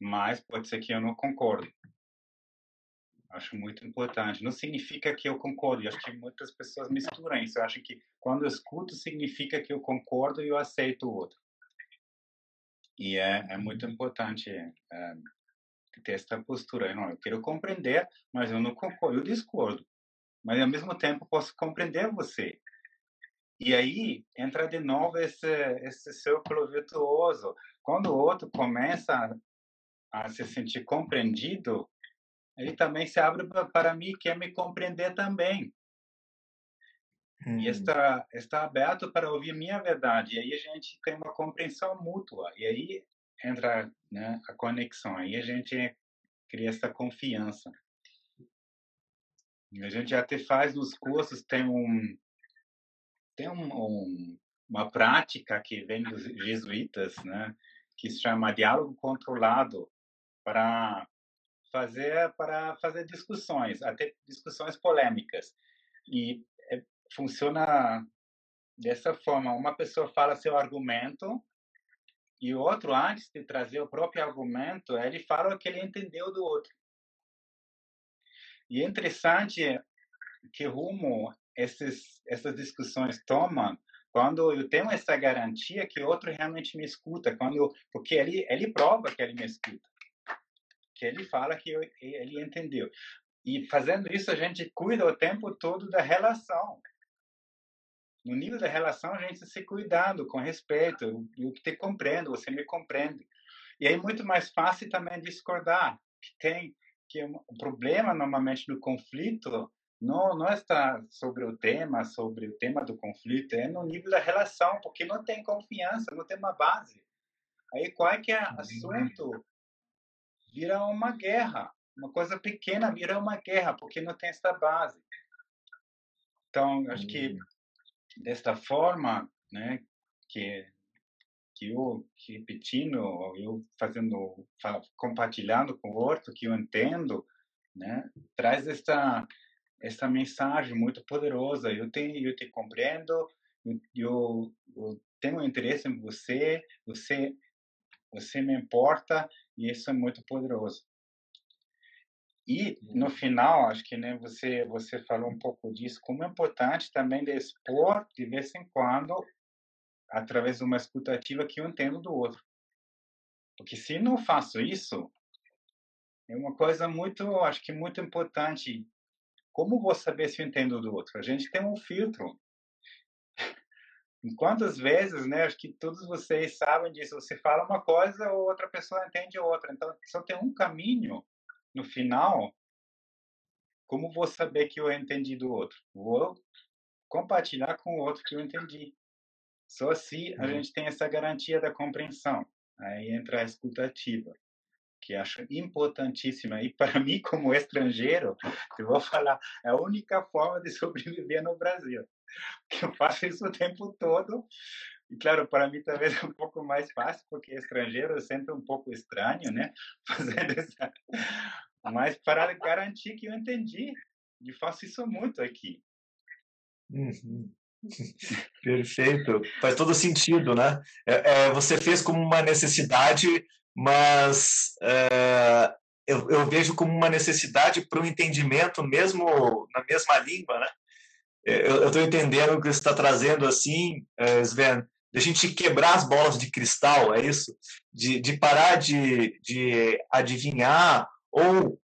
mas pode ser que eu não concordo. Acho muito importante. Não significa que eu concordo. Eu acho que muitas pessoas misturam isso. Eu acho que quando eu escuto, significa que eu concordo e eu aceito o outro. E é, é muito importante é, ter essa postura. Eu, não, eu quero compreender, mas eu não concordo, eu discordo. Mas ao mesmo tempo posso compreender você. E aí entra de novo esse, esse círculo virtuoso. Quando o outro começa a se sentir compreendido, ele também se abre para mim, quer me compreender também. Hum. E está, está aberto para ouvir minha verdade. E aí a gente tem uma compreensão mútua. E aí entra né, a conexão. Aí a gente cria essa confiança. E a gente até faz nos cursos, tem um tem um, um, uma prática que vem dos jesuítas, né, que se chama diálogo controlado para fazer para fazer discussões, até discussões polêmicas. E é, funciona dessa forma, uma pessoa fala seu argumento e o outro, antes de trazer o próprio argumento, ele fala o que ele entendeu do outro. E é interessante que rumo esses, essas discussões tomam quando eu tenho essa garantia que o outro realmente me escuta, quando porque ele ele prova que ele me escuta, que ele fala que ele entendeu. E fazendo isso a gente cuida o tempo todo da relação no nível da relação, a gente se cuidando, com respeito, eu te compreendo, você me compreende. E aí é muito mais fácil também discordar, que tem que o problema normalmente do conflito não não está sobre o tema, sobre o tema do conflito, é no nível da relação, porque não tem confiança, não tem uma base. Aí qualquer é assunto vira uma guerra, uma coisa pequena vira uma guerra, porque não tem essa base. Então, acho que desta forma, né, que que eu que repetindo, eu fazendo, compartilhando com o outro que eu entendo, né, traz esta esta mensagem muito poderosa. Eu tenho, eu te compreendo, eu, eu tenho interesse em você, você, você me importa e isso é muito poderoso. E no final, acho que né, você você falou um pouco disso, como é importante também de expor de vez em quando através de uma escutativa que eu entendo do outro. Porque se não faço isso, é uma coisa muito, acho que muito importante. Como vou saber se eu entendo do outro? A gente tem um filtro. Quantas vezes, né? Acho que todos vocês sabem disso. Você fala uma coisa, ou outra pessoa entende outra. Então, só tem um caminho no final, como vou saber que eu entendi do outro? Vou compartilhar com o outro que eu entendi. Só assim a uhum. gente tem essa garantia da compreensão. Aí entra a escutativa, que acho importantíssima. E para mim, como estrangeiro, eu vou falar, é a única forma de sobreviver no Brasil. Que eu faço isso o tempo todo. E claro, para mim talvez é um pouco mais fácil, porque estrangeiro é sempre um pouco estranho, né? Fazendo essa mas para garantir que eu entendi. E faço isso muito aqui. Uhum. Perfeito. Faz todo sentido, né? É, é, você fez como uma necessidade, mas é, eu, eu, vejo como uma necessidade para o entendimento, mesmo na mesma língua, né? Eu estou entendendo o que você está trazendo assim, é, Sven, de a gente quebrar as bolas de cristal, é isso? De, de parar de, de adivinhar ou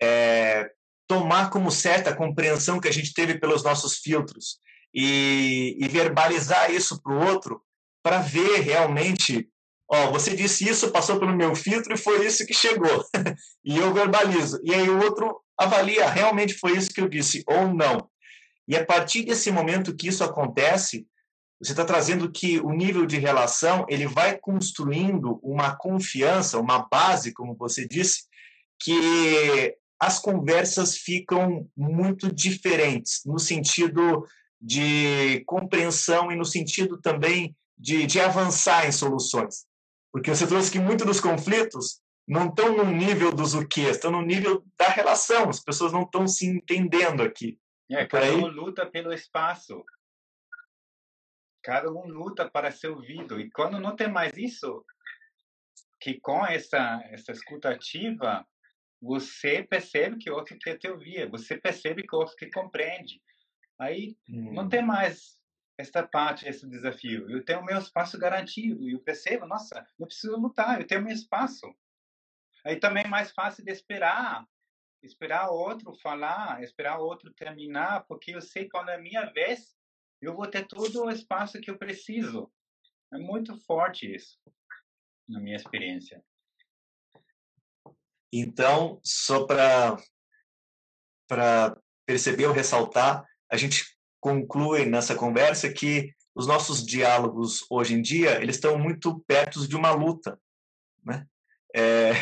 é, tomar como certa a compreensão que a gente teve pelos nossos filtros e, e verbalizar isso para o outro para ver realmente, ó, você disse isso, passou pelo meu filtro e foi isso que chegou. e eu verbalizo. E aí o outro avalia, realmente foi isso que eu disse ou não. E a partir desse momento que isso acontece, você está trazendo que o nível de relação ele vai construindo uma confiança, uma base, como você disse, que as conversas ficam muito diferentes no sentido de compreensão e no sentido também de, de avançar em soluções. Porque você trouxe que muitos dos conflitos não estão no nível dos o quê, estão no nível da relação. As pessoas não estão se entendendo aqui. É, cada aí... um luta pelo espaço. Cada um luta para ser ouvido. E quando não tem mais isso, que com essa, essa escutativa, você percebe que o outro quer te ouvir, você percebe que o outro te compreende. Aí hum. não tem mais esta parte, esse desafio. Eu tenho meu espaço garantido e eu percebo, nossa, não preciso lutar, eu tenho meu espaço. Aí também é mais fácil de esperar, esperar outro falar, esperar outro terminar, porque eu sei que quando é minha vez, eu vou ter todo o espaço que eu preciso. É muito forte isso, na minha experiência. Então, só para perceber ou ressaltar, a gente conclui nessa conversa que os nossos diálogos hoje em dia eles estão muito perto de uma luta, né? É,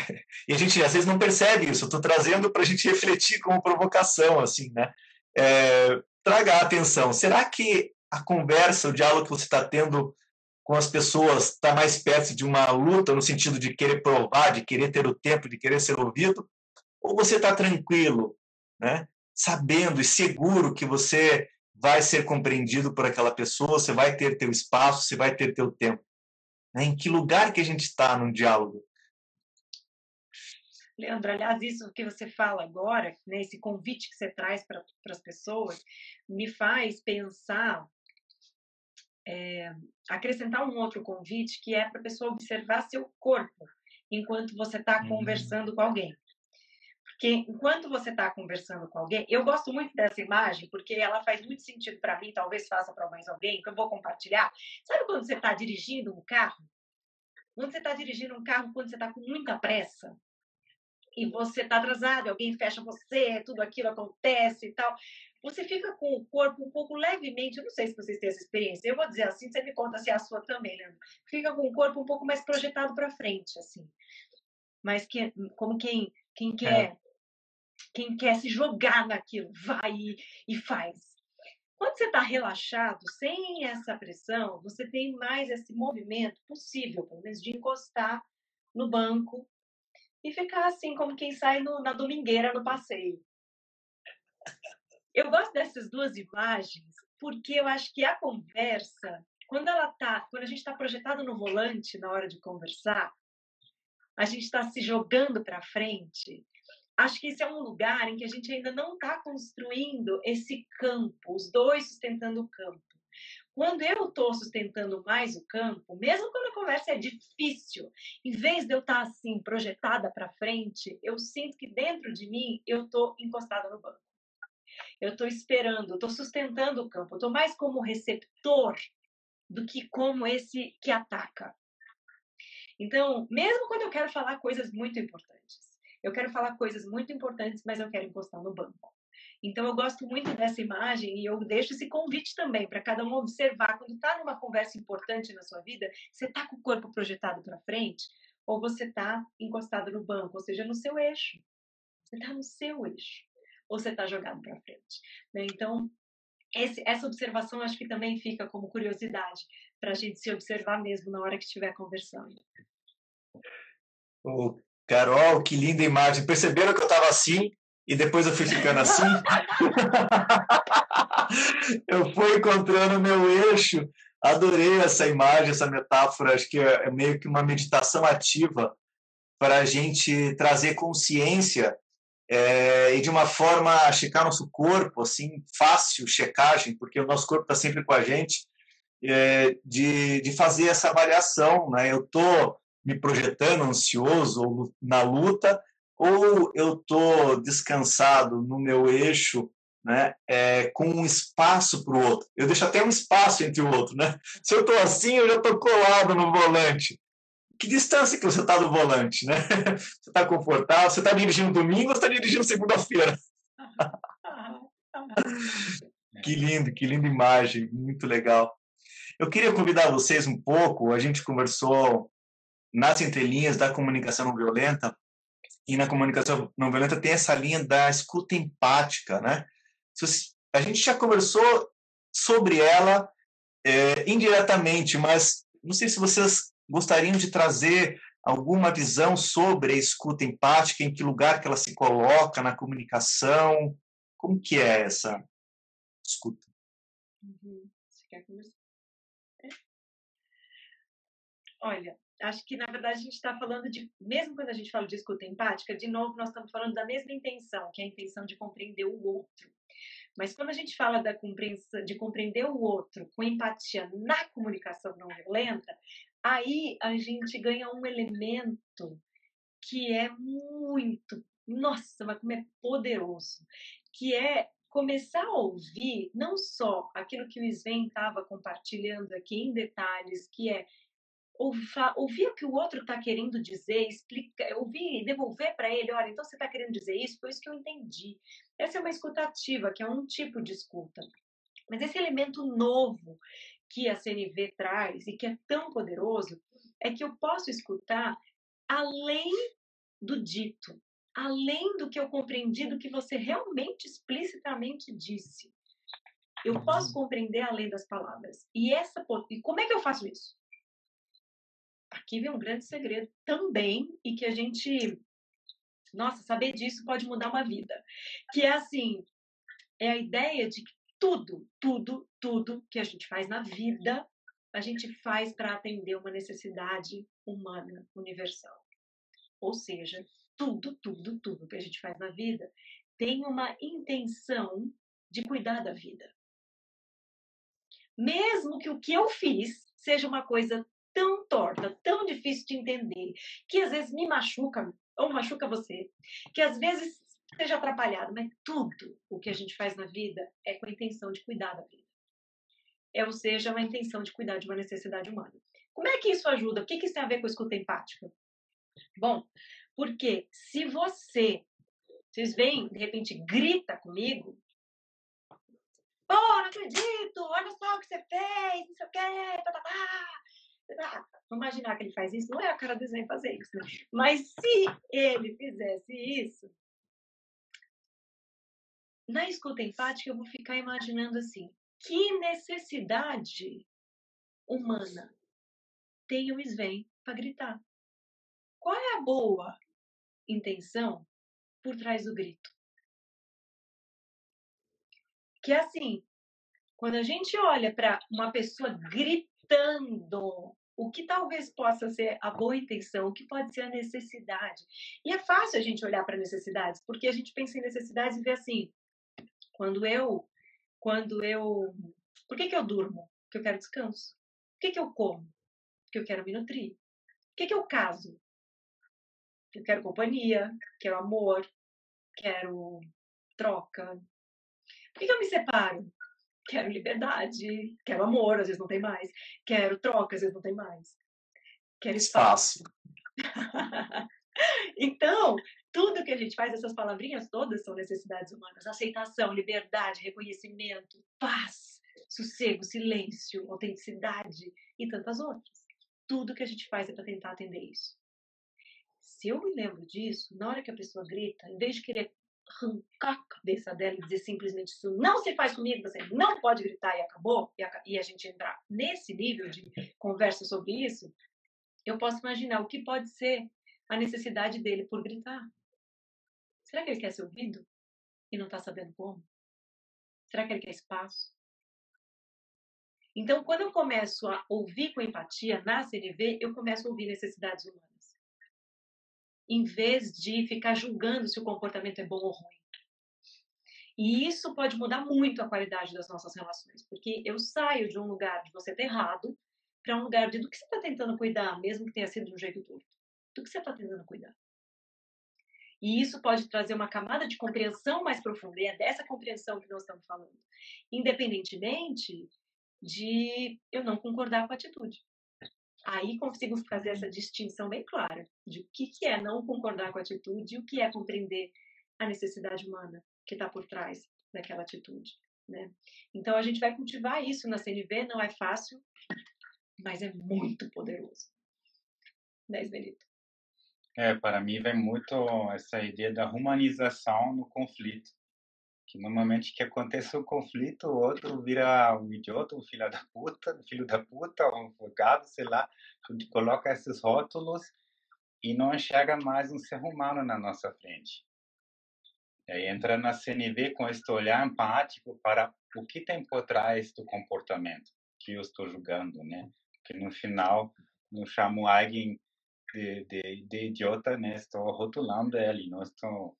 e a gente às vezes não percebe isso. Estou trazendo para a gente refletir como provocação, assim, né? É, traga a atenção. Será que a conversa, o diálogo que você está tendo com as pessoas está mais perto de uma luta no sentido de querer provar, de querer ter o tempo, de querer ser ouvido, ou você está tranquilo, né? sabendo e seguro que você vai ser compreendido por aquela pessoa, você vai ter teu espaço, você vai ter teu tempo. Né? Em que lugar que a gente está no diálogo? Leandro, aliás, isso que você fala agora, né, esse convite que você traz para as pessoas, me faz pensar, é, acrescentar um outro convite, que é para a pessoa observar seu corpo enquanto você está uhum. conversando com alguém. Porque enquanto você está conversando com alguém, eu gosto muito dessa imagem, porque ela faz muito sentido para mim, talvez faça para mais alguém, que eu vou compartilhar. Sabe quando você está dirigindo um carro? Quando você está dirigindo um carro, quando você está com muita pressa, e você está atrasado, alguém fecha você, tudo aquilo acontece e tal. Você fica com o corpo um pouco levemente, eu não sei se vocês têm essa experiência, eu vou dizer assim, você me conta se é a sua também, Leandro. Fica com o corpo um pouco mais projetado para frente, assim. Mas que, como quem, quem quer é. Quem quer se jogar naquilo, vai e, faz. Quando você está relaxado, sem essa pressão, você tem mais esse movimento possível, pelo menos de encostar no banco e ficar assim, como quem sai no, na domingueira no passeio. Eu gosto dessas duas imagens porque eu acho que a conversa, quando ela tá, quando a gente está projetado no volante na hora de conversar, a gente está se jogando para frente. Acho que esse é um lugar em que a gente ainda não está construindo esse campo, os dois sustentando o campo. Quando eu estou sustentando mais o campo, mesmo quando a conversa é difícil, em vez de eu estar tá, assim, projetada para frente, eu sinto que dentro de mim eu estou encostada no banco. Eu estou esperando, estou sustentando o campo, estou mais como receptor do que como esse que ataca. Então, mesmo quando eu quero falar coisas muito importantes, eu quero falar coisas muito importantes, mas eu quero encostar no banco. Então, eu gosto muito dessa imagem e eu deixo esse convite também para cada um observar. Quando está numa conversa importante na sua vida, você está com o corpo projetado para frente ou você está encostado no banco, ou seja, no seu eixo. Você está no seu eixo ou você está jogado para frente. Né? Então, esse, essa observação acho que também fica como curiosidade para a gente se observar mesmo na hora que estiver conversando. Oh, Carol, que linda imagem. Perceberam que eu estava assim? e depois eu fui ficando assim. eu fui encontrando o meu eixo. Adorei essa imagem, essa metáfora. Acho que é meio que uma meditação ativa para a gente trazer consciência é, e de uma forma checar nosso corpo, assim, fácil checagem, porque o nosso corpo está sempre com a gente, é, de, de fazer essa avaliação. Né? Eu estou me projetando ansioso ou na luta, ou eu estou descansado no meu eixo, né, é, com um espaço para o outro. Eu deixo até um espaço entre o outro, né? Se eu estou assim, eu já estou colado no volante. Que distância que você está do volante, né? Você está confortável? Você está dirigindo domingo ou está dirigindo segunda-feira? que lindo, que linda imagem, muito legal. Eu queria convidar vocês um pouco, a gente conversou nas entrelinhas da comunicação não violenta e na comunicação não violenta tem essa linha da escuta empática, né? A gente já conversou sobre ela é, indiretamente, mas não sei se vocês gostariam de trazer alguma visão sobre a escuta empática, em que lugar que ela se coloca na comunicação, como que é essa escuta? Uhum. Você quer começar? É. Olha, acho que, na verdade, a gente está falando de, mesmo quando a gente fala de escuta empática, de novo, nós estamos falando da mesma intenção, que é a intenção de compreender o outro. Mas quando a gente fala da compreensão, de compreender o outro com empatia na comunicação não violenta, aí a gente ganha um elemento que é muito, nossa, mas como é poderoso, que é começar a ouvir não só aquilo que o Sven estava compartilhando aqui em detalhes, que é ouvir o que o outro está querendo dizer, explicar, ouvir e devolver para ele, olha, então você está querendo dizer isso, foi isso que eu entendi. Essa é uma escutativa, que é um tipo de escuta. Mas esse elemento novo que a CNV traz e que é tão poderoso é que eu posso escutar além do dito, além do que eu compreendi, do que você realmente explicitamente disse. Eu posso uhum. compreender além das palavras. E essa e como é que eu faço isso? Aqui vem um grande segredo também e que a gente, nossa, saber disso pode mudar uma vida, que é assim, é a ideia de que tudo, tudo, tudo que a gente faz na vida, a gente faz para atender uma necessidade humana universal. Ou seja, tudo, tudo, tudo que a gente faz na vida tem uma intenção de cuidar da vida. Mesmo que o que eu fiz seja uma coisa tão torta, tão difícil de entender, que às vezes me machuca ou machuca você, que às vezes seja atrapalhado, mas tudo o que a gente faz na vida é com a intenção de cuidar da vida. É, ou seja, uma intenção de cuidar de uma necessidade humana. Como é que isso ajuda? O que, que isso tem a ver com escuta empática? Bom, porque se você, vocês veem, de repente, grita comigo, Pô, não acredito, olha só o que você fez, não sei o quê, tá, tá, tá. Vamos imaginar que ele faz isso, não é a cara do Zen fazer isso, né? Mas se ele fizesse isso, na escuta empática eu vou ficar imaginando assim, que necessidade humana tem o Sven para gritar? Qual é a boa intenção por trás do grito? Que é assim, quando a gente olha para uma pessoa gritando, o que talvez possa ser a boa intenção, o que pode ser a necessidade. E é fácil a gente olhar para necessidades, porque a gente pensa em necessidades e vê assim, quando eu, quando eu, por que que eu durmo? Porque eu quero descanso. Por que que eu como? Porque eu quero me nutrir. Por que que eu caso? Eu quero companhia, quero amor, quero troca, por que eu me separo? Quero liberdade, quero amor, às vezes não tem mais. Quero troca, às vezes não tem mais. Quero espaço. então, tudo que a gente faz, essas palavrinhas todas são necessidades humanas. Aceitação, liberdade, reconhecimento, paz, sossego, silêncio, autenticidade e tantas outras. Tudo que a gente faz é para tentar atender isso. Se eu me lembro disso, na hora que a pessoa grita, em vez de querer arrancar a cabeça dela e dizer simplesmente isso não se faz comigo, você não pode gritar e acabou, e a, e a gente entrar nesse nível de conversa sobre isso, eu posso imaginar o que pode ser a necessidade dele por gritar. Será que ele quer ser ouvido e não está sabendo como? Será que ele quer espaço? Então, quando eu começo a ouvir com empatia na CNV, eu começo a ouvir necessidades humanas em vez de ficar julgando se o comportamento é bom ou ruim. E isso pode mudar muito a qualidade das nossas relações, porque eu saio de um lugar de você ter errado para um lugar de do que você está tentando cuidar, mesmo que tenha sido de um jeito torto. Do que você está tentando cuidar. E isso pode trazer uma camada de compreensão mais profunda, e é dessa compreensão que nós estamos falando. Independentemente de eu não concordar com a atitude. Aí consigo fazer essa distinção bem clara de o que, é não concordar com a atitude e o que é compreender a necessidade humana que está por trás daquela atitude. Né? Então a gente vai cultivar isso na CNV, não é fácil, mas é muito poderoso. Né, Benito? É, para mim vem muito essa ideia da humanização no conflito que normalmente que acontece um conflito, o outro vira um idiota, um filho da puta, filho da puta, um advogado, sei lá, coloca esses rótulos e não enxerga mais um ser humano na nossa frente. E aí entra na CNV com este olhar empático para o que tem por trás do comportamento que eu estou julgando, né? Que no final não chamo alguém de, de, de idiota, né? Estou rotulando ele, não estou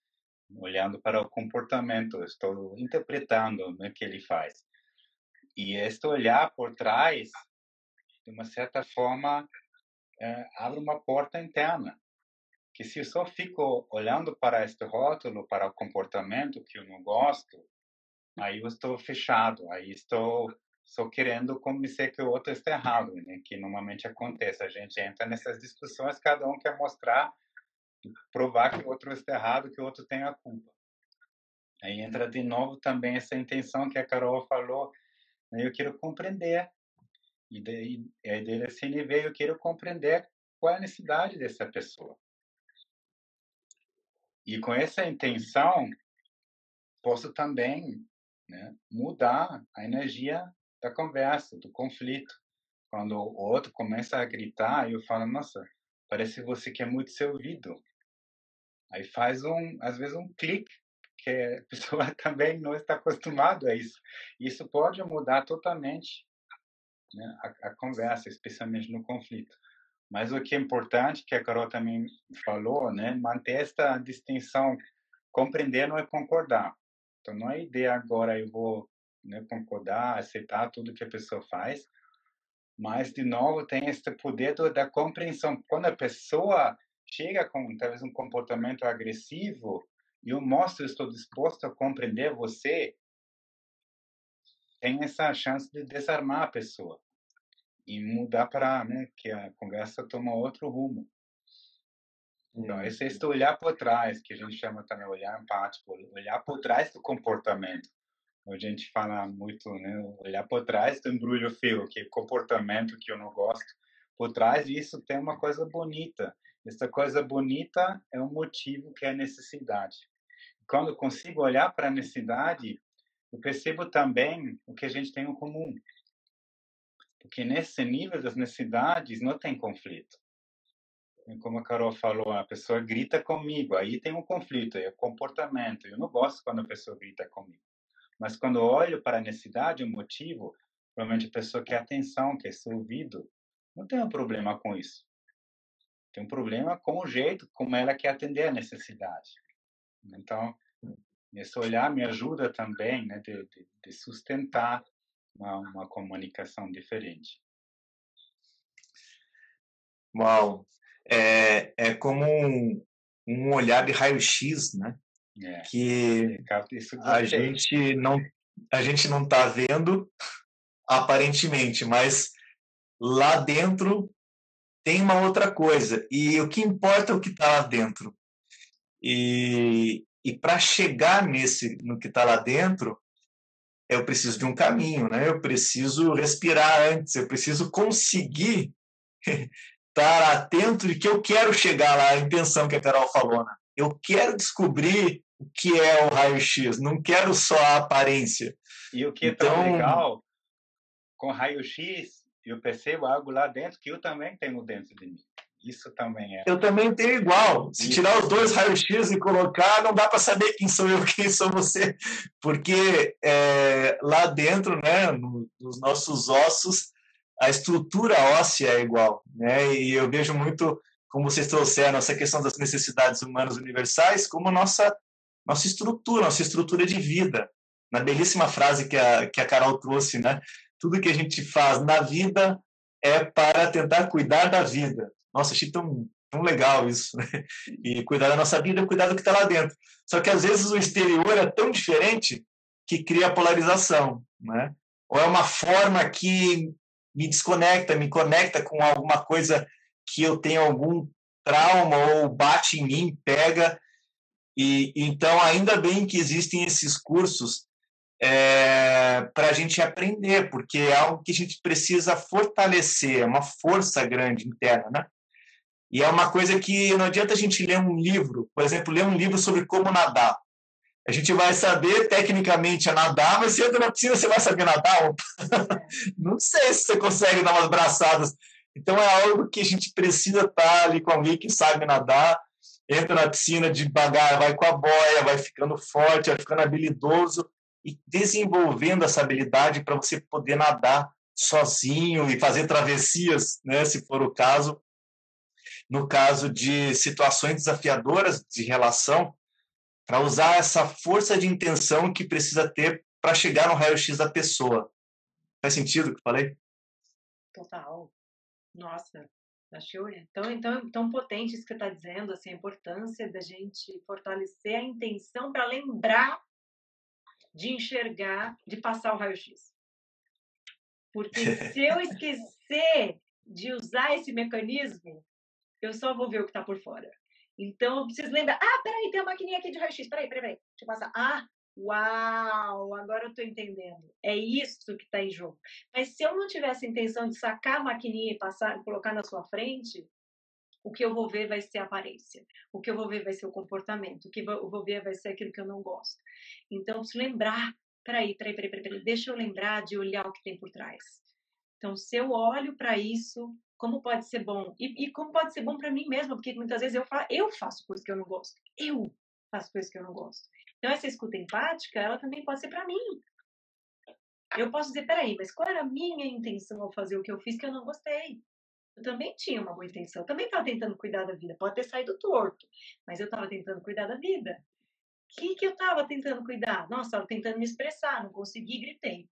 olhando para o comportamento, estou interpretando o que ele faz. E este olhar por trás, de uma certa forma, é, abre uma porta interna. Que se eu só fico olhando para este rótulo, para o comportamento que eu não gosto, aí eu estou fechado, aí estou só querendo convencer que o outro está errado, né? que normalmente acontece. A gente entra nessas discussões, cada um quer mostrar provar que o outro está errado, que o outro tem a culpa. Aí entra de novo também essa intenção que a Carol falou, né? eu quero compreender. E daí, a ideia da CNV, eu quero compreender qual é a necessidade dessa pessoa. E com essa intenção, posso também né, mudar a energia da conversa, do conflito. Quando o outro começa a gritar, eu falo, nossa, parece que você quer muito ser ouvido. Aí faz um, às vezes um clique que a pessoa também não está acostumada a isso. Isso pode mudar totalmente né, a, a, conversa, especialmente no conflito. Mas o que é importante, que a Carol também falou, né, manter esta distinção. Compreender não é concordar. Então, não é ideia agora eu vou né, concordar, aceitar tudo que a pessoa faz, mas, de novo, tem esse poder da compreensão. Quando a pessoa chega com talvez um comportamento agressivo e eu mostro estou disposto a compreender você, tem essa chance de desarmar a pessoa e mudar para né, que a conversa toma outro rumo. Então, esse é esse olhar por trás, que a gente chama também olhar empático, olhar por trás do comportamento. A gente fala muito, né, olhar por trás do embrulho feio, que é comportamento que eu não gosto. Por trás disso tem uma coisa bonita. Essa coisa bonita é um motivo que é a necessidade. Quando eu consigo olhar para a necessidade, eu percebo também o que a gente tem em comum. Porque nesse nível das necessidades não tem conflito. Como a Carol falou, a pessoa grita comigo, aí tem um conflito, é o comportamento. Eu não gosto quando a pessoa grita comigo. Mas quando eu olho para a necessidade, o motivo, provavelmente a pessoa quer atenção, quer ser ouvido, não tem um problema com isso. Tem um problema com o jeito como ela quer atender a necessidade. Então, esse olhar me ajuda também né, de, de, de sustentar uma, uma, comunicação diferente. Uau! É, é como um, um olhar de raio-x, né? É, que a gente não a gente não está vendo aparentemente, mas lá dentro tem uma outra coisa. E o que importa é o que está lá dentro. E, e para chegar nesse no que está lá dentro, eu preciso de um caminho, né? Eu preciso respirar antes, eu preciso conseguir estar atento de que eu quero chegar lá, a intenção que a Carol falou, né? Eu quero descobrir o que é o raio-x, não quero só a aparência. E o que é então, tão legal com raio-x eu percebo algo lá dentro que eu também tenho dentro de mim. Isso também é. Eu também tenho igual. Se tirar os dois raios-x e colocar, não dá para saber quem sou eu, quem sou você, porque é, lá dentro, né, nos nossos ossos, a estrutura óssea é igual, né? E eu vejo muito, como vocês trouxeram, essa questão das necessidades humanas universais como nossa nossa estrutura, nossa estrutura de vida. Na belíssima frase que a que a Carol trouxe, né? Tudo que a gente faz na vida é para tentar cuidar da vida. Nossa, achei tão, tão legal isso. Né? E cuidar da nossa vida é cuidar do que está lá dentro. Só que às vezes o exterior é tão diferente que cria polarização. Né? Ou é uma forma que me desconecta, me conecta com alguma coisa que eu tenho algum trauma ou bate em mim, pega. E então ainda bem que existem esses cursos é, para a gente aprender, porque é algo que a gente precisa fortalecer, é uma força grande interna, né? E é uma coisa que não adianta a gente ler um livro, por exemplo, ler um livro sobre como nadar. A gente vai saber tecnicamente a nadar, mas se entra na piscina, você vai saber nadar? não sei se você consegue dar umas braçadas. Então é algo que a gente precisa estar ali com alguém que sabe nadar, entra na piscina devagar, vai com a boia, vai ficando forte, vai ficando habilidoso e desenvolvendo essa habilidade para você poder nadar sozinho e fazer travessias, né, se for o caso. No caso de situações desafiadoras de relação, para usar essa força de intenção que precisa ter para chegar no raio-x da pessoa. Faz sentido o que eu falei? Total. Nossa, achei tão, tão, tão potente isso que você está dizendo, assim, a importância da gente fortalecer a intenção para lembrar de enxergar, de passar o raio-x. Porque se eu esquecer de usar esse mecanismo, eu só vou ver o que está por fora. Então, eu preciso lembrar. Ah, peraí, tem uma maquininha aqui de raio-x. Peraí, peraí, peraí. Deixa eu passar. Ah, uau, agora eu estou entendendo. É isso que está em jogo. Mas se eu não tivesse a intenção de sacar a maquininha e passar, colocar na sua frente, o que eu vou ver vai ser a aparência, o que eu vou ver vai ser o comportamento, o que eu vou ver vai ser aquilo que eu não gosto. Então, se lembrar, peraí, peraí, peraí, peraí, peraí, deixa eu lembrar de olhar o que tem por trás. Então, se eu olho para isso, como pode ser bom? E, e como pode ser bom para mim mesma, porque muitas vezes eu, fa eu faço coisas que eu não gosto. Eu faço coisas que eu não gosto. Então, essa escuta empática, ela também pode ser para mim. Eu posso dizer, peraí, mas qual era a minha intenção ao fazer o que eu fiz que eu não gostei? Eu também tinha uma boa intenção, eu também estava tentando cuidar da vida. Pode ter saído torto, mas eu estava tentando cuidar da vida. O que, que eu estava tentando cuidar? Nossa, estava tentando me expressar, não consegui, gritei.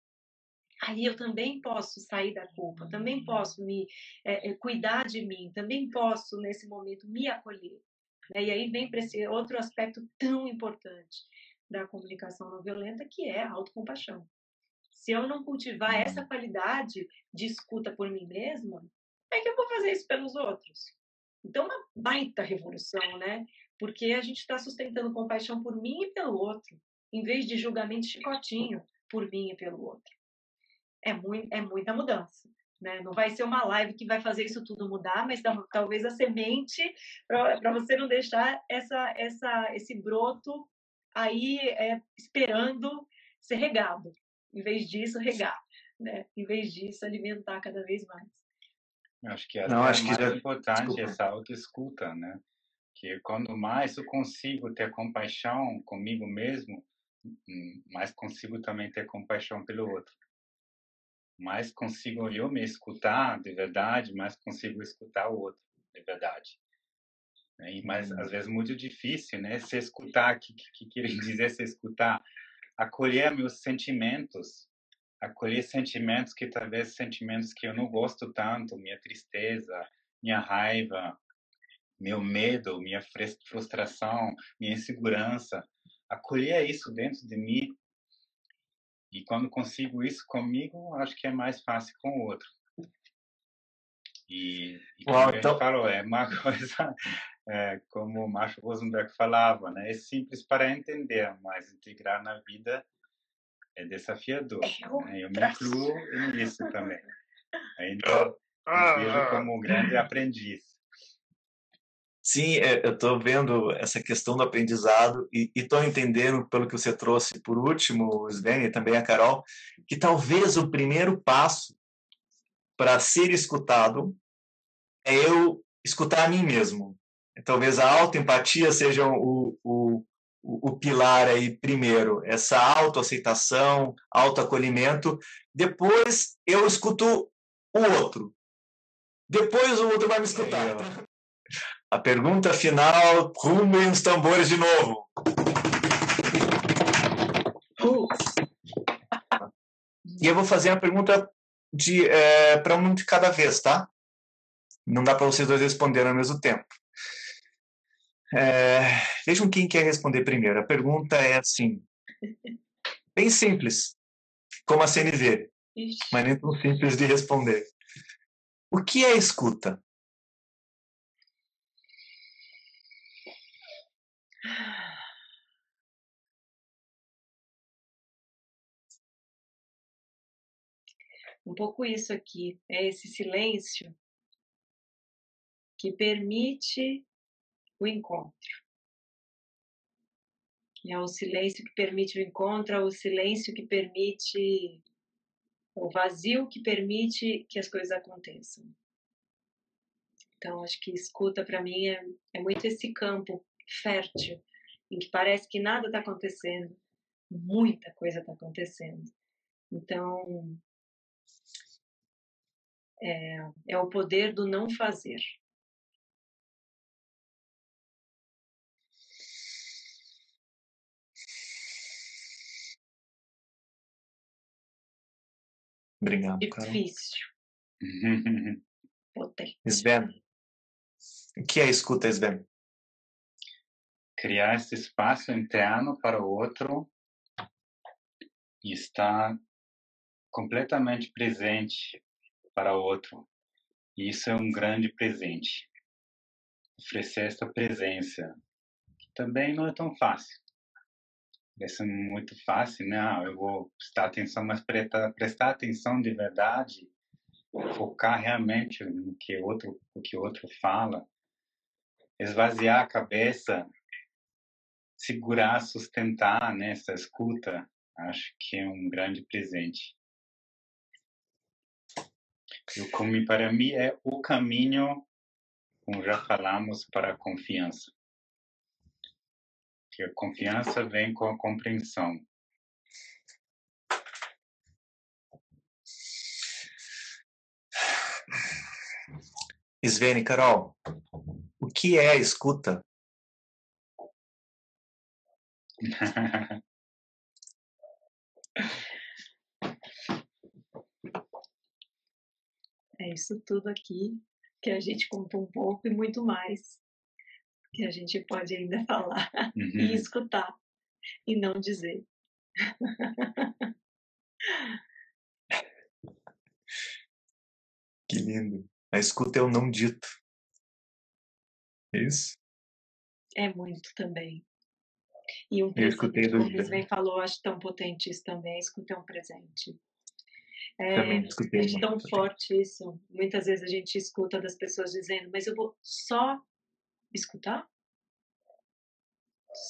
Aí eu também posso sair da culpa, também posso me é, cuidar de mim, também posso, nesse momento, me acolher. Né? E aí vem para esse outro aspecto tão importante da comunicação não violenta, que é a autocompaixão. Se eu não cultivar essa qualidade de escuta por mim mesma, é que eu vou fazer isso pelos outros? Então, uma baita revolução, né? Porque a gente está sustentando compaixão por mim e pelo outro, em vez de julgamento chicotinho por mim e pelo outro. É, muito, é muita mudança. Né? Não vai ser uma live que vai fazer isso tudo mudar, mas talvez a semente para você não deixar essa, essa, esse broto aí é, esperando ser regado. Em vez disso, regar. Né? Em vez disso, alimentar cada vez mais. Acho que não, acho é mais que importante Desculpa. essa autoescuta, né? Que quando mais eu consigo ter compaixão comigo mesmo, hum, mais consigo também ter compaixão pelo outro mais consigo eu me escutar de verdade, mais consigo escutar o outro de verdade. Né, e mas às vezes muito difícil, né? Se escutar, que que, que dizer se escutar, acolher meus sentimentos, acolher sentimentos que talvez sentimentos que eu não gosto tanto, minha tristeza, minha raiva, meu medo, minha frustração, minha insegurança, acolher isso dentro de mim e quando consigo isso comigo, acho que é mais fácil com o outro. E, e como Uau, então... falou, é uma coisa, é, como o Marshall Rosenberg falava, né? é simples para entender, mas integrar na vida é desafiador. É né? Eu me incluo nisso também. Então, ah, me vejo ah. como um grande aprendiz. Sim, é, eu estou vendo essa questão do aprendizado e estou entendendo, pelo que você trouxe por último, Sven, e também a Carol, que talvez o primeiro passo para ser escutado é eu escutar a mim mesmo. Talvez a autoempatia seja o, o, o pilar aí primeiro, essa autoaceitação, autoacolhimento. Depois eu escuto o outro. Depois o outro vai me escutar. A pergunta final, rumem os tambores de novo. E eu vou fazer uma pergunta de é, para um de cada vez, tá? Não dá para vocês dois responderem ao mesmo tempo. É, vejam quem quer responder primeiro. A pergunta é assim, bem simples, como a CNV, mas nem tão simples de responder. O que é escuta? Um pouco isso aqui, é esse silêncio que permite o encontro. É o silêncio que permite o encontro, é o silêncio que permite o vazio que permite que as coisas aconteçam. Então, acho que escuta para mim é, é muito esse campo fértil, em que parece que nada está acontecendo, muita coisa está acontecendo. Então, é, é o poder do não fazer. Obrigado, Difícil. Potente. Sven, o que é escuta, Sven? criar esse espaço interno para o outro e estar completamente presente para o outro. E isso é um grande presente. Oferecer essa presença, que também não é tão fácil. Parece muito fácil, né? Ah, eu vou prestar atenção, mas prestar, atenção de verdade, focar realmente no que outro, o que outro fala, esvaziar a cabeça segurar, sustentar nessa né, escuta, acho que é um grande presente. O como para mim é o caminho, como já falamos, para a confiança. Que a confiança vem com a compreensão. Svene, Carol, o que é escuta? É isso tudo aqui que a gente contou um pouco e muito mais que a gente pode ainda falar uhum. e escutar e não dizer. Que lindo. A escuta é o não dito. É isso? É muito também. E um presente, como o Lisbeth falou, acho tão potente isso também. Escuta é um presente. É, também escutei é tão forte isso. Muitas vezes a gente escuta das pessoas dizendo, mas eu vou só escutar?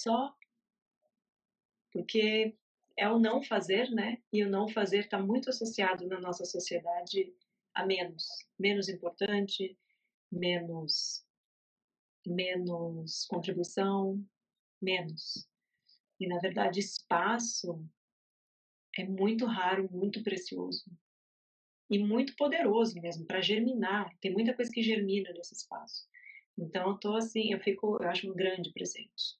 Só? Porque é o não fazer, né? E o não fazer está muito associado na nossa sociedade a menos, menos importante, menos menos contribuição, menos. E na verdade, espaço é muito raro, muito precioso e muito poderoso mesmo para germinar. Tem muita coisa que germina nesse espaço. Então eu tô assim, eu fico, eu acho um grande presente.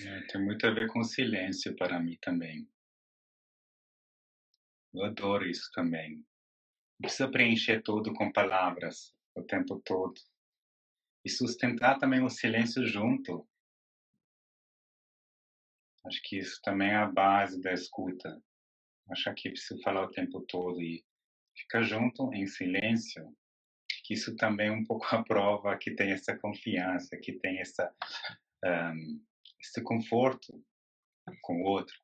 É, tem muito a ver com silêncio para mim também. Eu adoro isso também. Não precisa preencher tudo com palavras o tempo todo. E sustentar também o silêncio junto. Acho que isso também é a base da escuta. Achar que preciso falar o tempo todo e ficar junto em silêncio. Que isso também é um pouco a prova que tem essa confiança, que tem essa, um, esse conforto com o outro.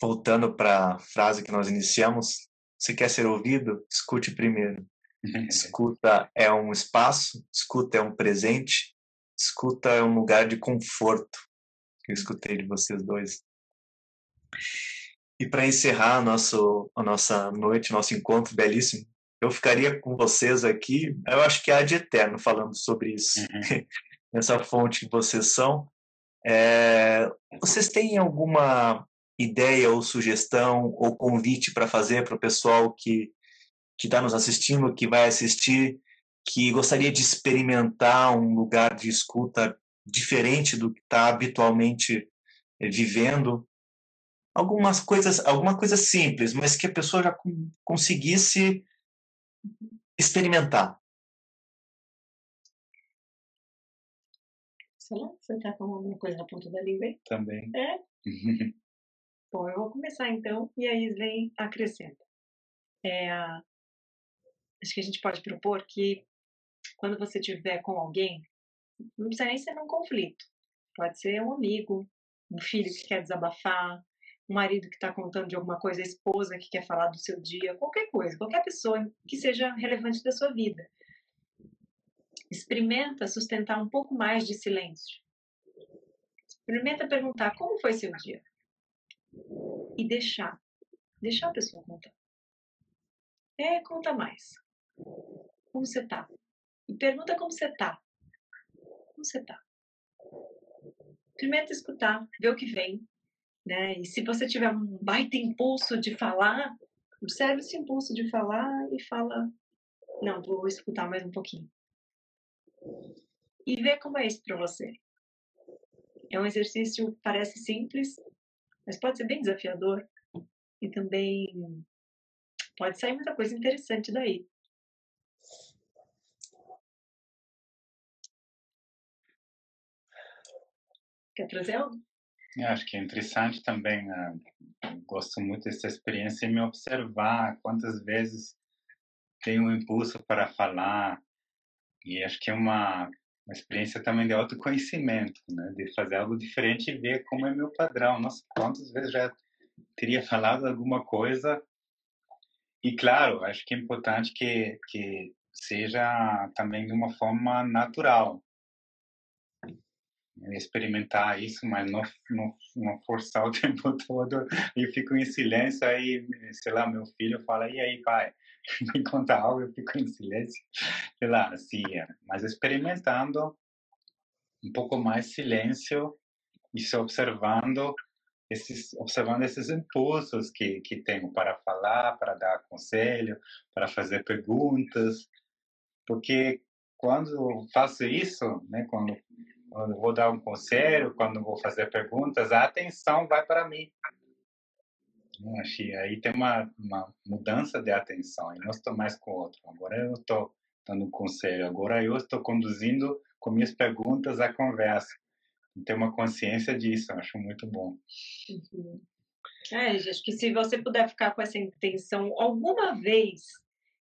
voltando para a frase que nós iniciamos, se quer ser ouvido, escute primeiro. Escuta é um espaço, escuta é um presente, escuta é um lugar de conforto. Eu escutei de vocês dois. E para encerrar nosso, a nossa noite, nosso encontro belíssimo, eu ficaria com vocês aqui, eu acho que há de eterno falando sobre isso. Uhum. Nessa fonte que vocês são. É, vocês têm alguma ideia ou sugestão ou convite para fazer para o pessoal que que está nos assistindo, que vai assistir, que gostaria de experimentar um lugar de escuta diferente do que está habitualmente vivendo, algumas coisas, alguma coisa simples, mas que a pessoa já conseguisse experimentar. Sei lá, você está com alguma coisa na ponta da língua aí? Também. É? Bom, eu vou começar então, e aí vem acrescenta. É, acho que a gente pode propor que quando você tiver com alguém, não precisa nem ser um conflito. Pode ser um amigo, um filho que quer desabafar, um marido que está contando de alguma coisa, a esposa que quer falar do seu dia, qualquer coisa, qualquer pessoa que seja relevante da sua vida. Experimenta sustentar um pouco mais de silêncio. Experimenta perguntar como foi seu dia e deixar. Deixar a pessoa contar. É, conta mais. Como você tá? E pergunta como você tá. Como você tá? Primeiro escutar, ver o que vem, né? E se você tiver um baita impulso de falar, observe esse impulso de falar e fala, não, vou escutar mais um pouquinho. E ver como é isso para você. É um exercício parece simples, mas pode ser bem desafiador e também pode sair muita coisa interessante daí. Quer trazer algo? Acho que é interessante também, né? gosto muito dessa experiência e me observar quantas vezes tenho um impulso para falar e acho que é uma uma experiência também de autoconhecimento, né? De fazer algo diferente e ver como é meu padrão. Nossa, quantas vezes já teria falado alguma coisa? E claro, acho que é importante que que seja também de uma forma natural. Experimentar isso, mas não, não, não forçar o tempo todo e fico em silêncio. Aí, sei lá, meu filho fala: E aí, pai? me conta algo, eu fico em silêncio. Sei lá, assim, mas experimentando um pouco mais silêncio e se observando esses observando esses impulsos que que tenho para falar, para dar conselho, para fazer perguntas, porque quando faço isso, né, quando, quando vou dar um conselho, quando vou fazer perguntas, a atenção vai para mim. Que aí tem uma, uma mudança de atenção, e não estou mais com o outro. Agora eu estou dando conselho, agora eu estou conduzindo com minhas perguntas a conversa. Ter uma consciência disso, acho muito bom. Uhum. É, acho que se você puder ficar com essa intenção alguma vez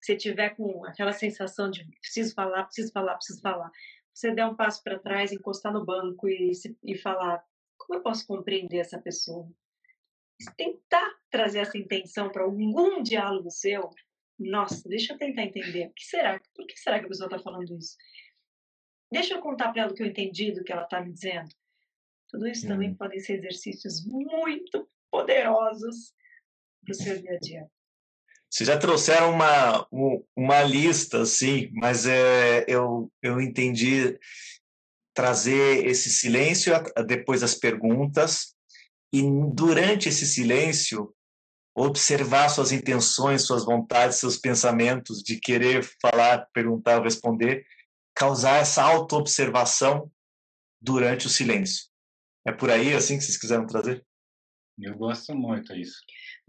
que você tiver com aquela sensação de preciso falar, preciso falar, preciso falar, você der um passo para trás, encostar no banco e, e falar: como eu posso compreender essa pessoa? Tentar trazer essa intenção para algum diálogo seu. Nossa, deixa eu tentar entender. O que será? Por que será que a pessoa está falando isso? Deixa eu contar para ela o que eu entendi do que ela está me dizendo. Tudo isso também uhum. podem ser exercícios muito poderosos para o seu dia a dia. Vocês já trouxeram uma, uma lista, assim, mas é, eu, eu entendi trazer esse silêncio depois das perguntas e durante esse silêncio observar suas intenções, suas vontades, seus pensamentos de querer falar, perguntar, responder, causar essa autoobservação durante o silêncio. É por aí assim que vocês quiseram trazer? Eu gosto muito disso.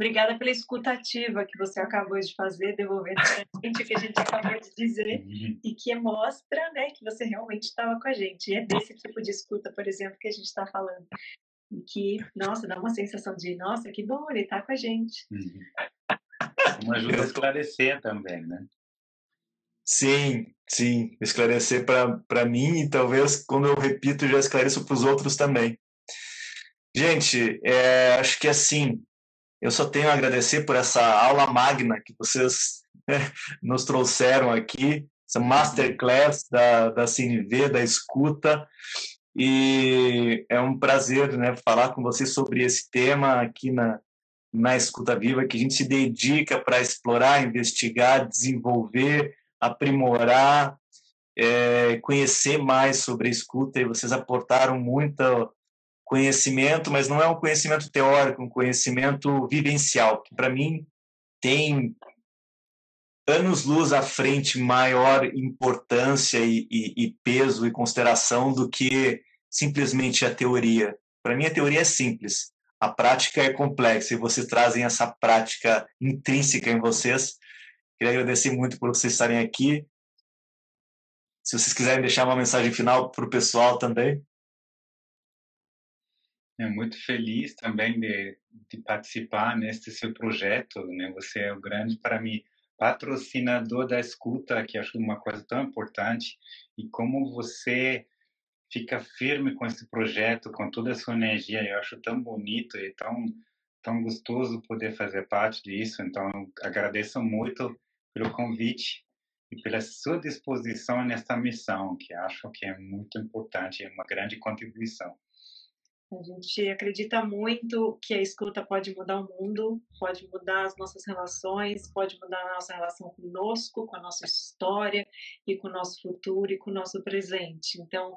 Obrigada pela escutativa que você acabou de fazer, devolvendo para a gente o que a gente acabou de dizer e que mostra né, que você realmente estava com a gente. E é desse tipo de escuta, por exemplo, que a gente está falando. E que, nossa, dá uma sensação de, nossa, que bom, ele está com a gente. Uhum. Uma ajuda a esclarecer também, né? Sim, sim. Esclarecer para mim e talvez, quando eu repito, já esclareço para os outros também. Gente, é, acho que assim, eu só tenho a agradecer por essa aula magna que vocês né, nos trouxeram aqui, essa masterclass da, da CNV, da escuta. E é um prazer né, falar com vocês sobre esse tema aqui na, na Escuta Viva, que a gente se dedica para explorar, investigar, desenvolver, aprimorar, é, conhecer mais sobre a escuta. E vocês aportaram muita conhecimento, mas não é um conhecimento teórico, um conhecimento vivencial, que para mim tem anos-luz à frente maior importância e, e, e, peso e consideração do que simplesmente a teoria. Para mim, a teoria é simples, a prática é complexa e vocês trazem essa prática intrínseca em vocês. Queria agradecer muito por vocês estarem aqui. Se vocês quiserem deixar uma mensagem final para o pessoal também é muito feliz também de, de participar neste seu projeto. Né? Você é o grande, para mim, patrocinador da escuta, que acho uma coisa tão importante. E como você fica firme com esse projeto, com toda a sua energia, eu acho tão bonito e tão, tão gostoso poder fazer parte disso. Então, agradeço muito pelo convite e pela sua disposição nesta missão, que acho que é muito importante, é uma grande contribuição. A gente acredita muito que a escuta pode mudar o mundo, pode mudar as nossas relações, pode mudar a nossa relação conosco, com a nossa história e com o nosso futuro e com o nosso presente. Então,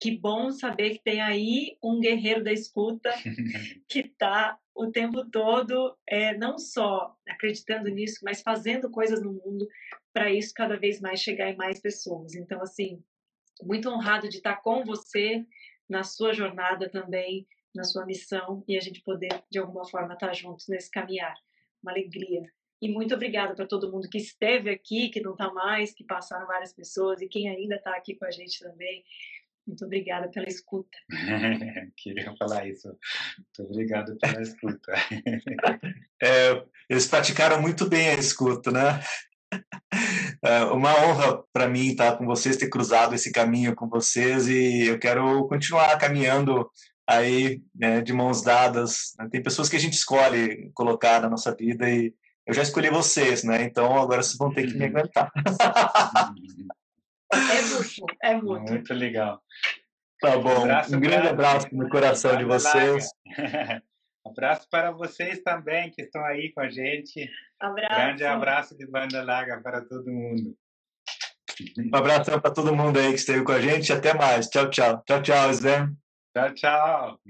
que bom saber que tem aí um guerreiro da escuta que está o tempo todo, é, não só acreditando nisso, mas fazendo coisas no mundo para isso cada vez mais chegar em mais pessoas. Então, assim, muito honrado de estar com você na sua jornada também, na sua missão e a gente poder, de alguma forma, estar juntos nesse caminhar. Uma alegria. E muito obrigada para todo mundo que esteve aqui, que não está mais, que passaram várias pessoas e quem ainda está aqui com a gente também. Muito obrigada pela escuta. Queria falar isso. Muito obrigado pela escuta. É, eles praticaram muito bem a escuta, né? É uma honra para mim estar com vocês, ter cruzado esse caminho com vocês e eu quero continuar caminhando aí né, de mãos dadas. Tem pessoas que a gente escolhe colocar na nossa vida e eu já escolhi vocês, né? Então agora vocês vão ter que me aguentar. É muito, é muito. Muito legal. Tá bom. Um, um grande abraço no coração de vocês. Abraço para vocês também que estão aí com a gente. Abraço. Grande abraço de banda larga para todo mundo. Um abraço para todo mundo aí que esteve com a gente. Até mais. Tchau, tchau. Tchau, tchau, Sven. Tchau, tchau.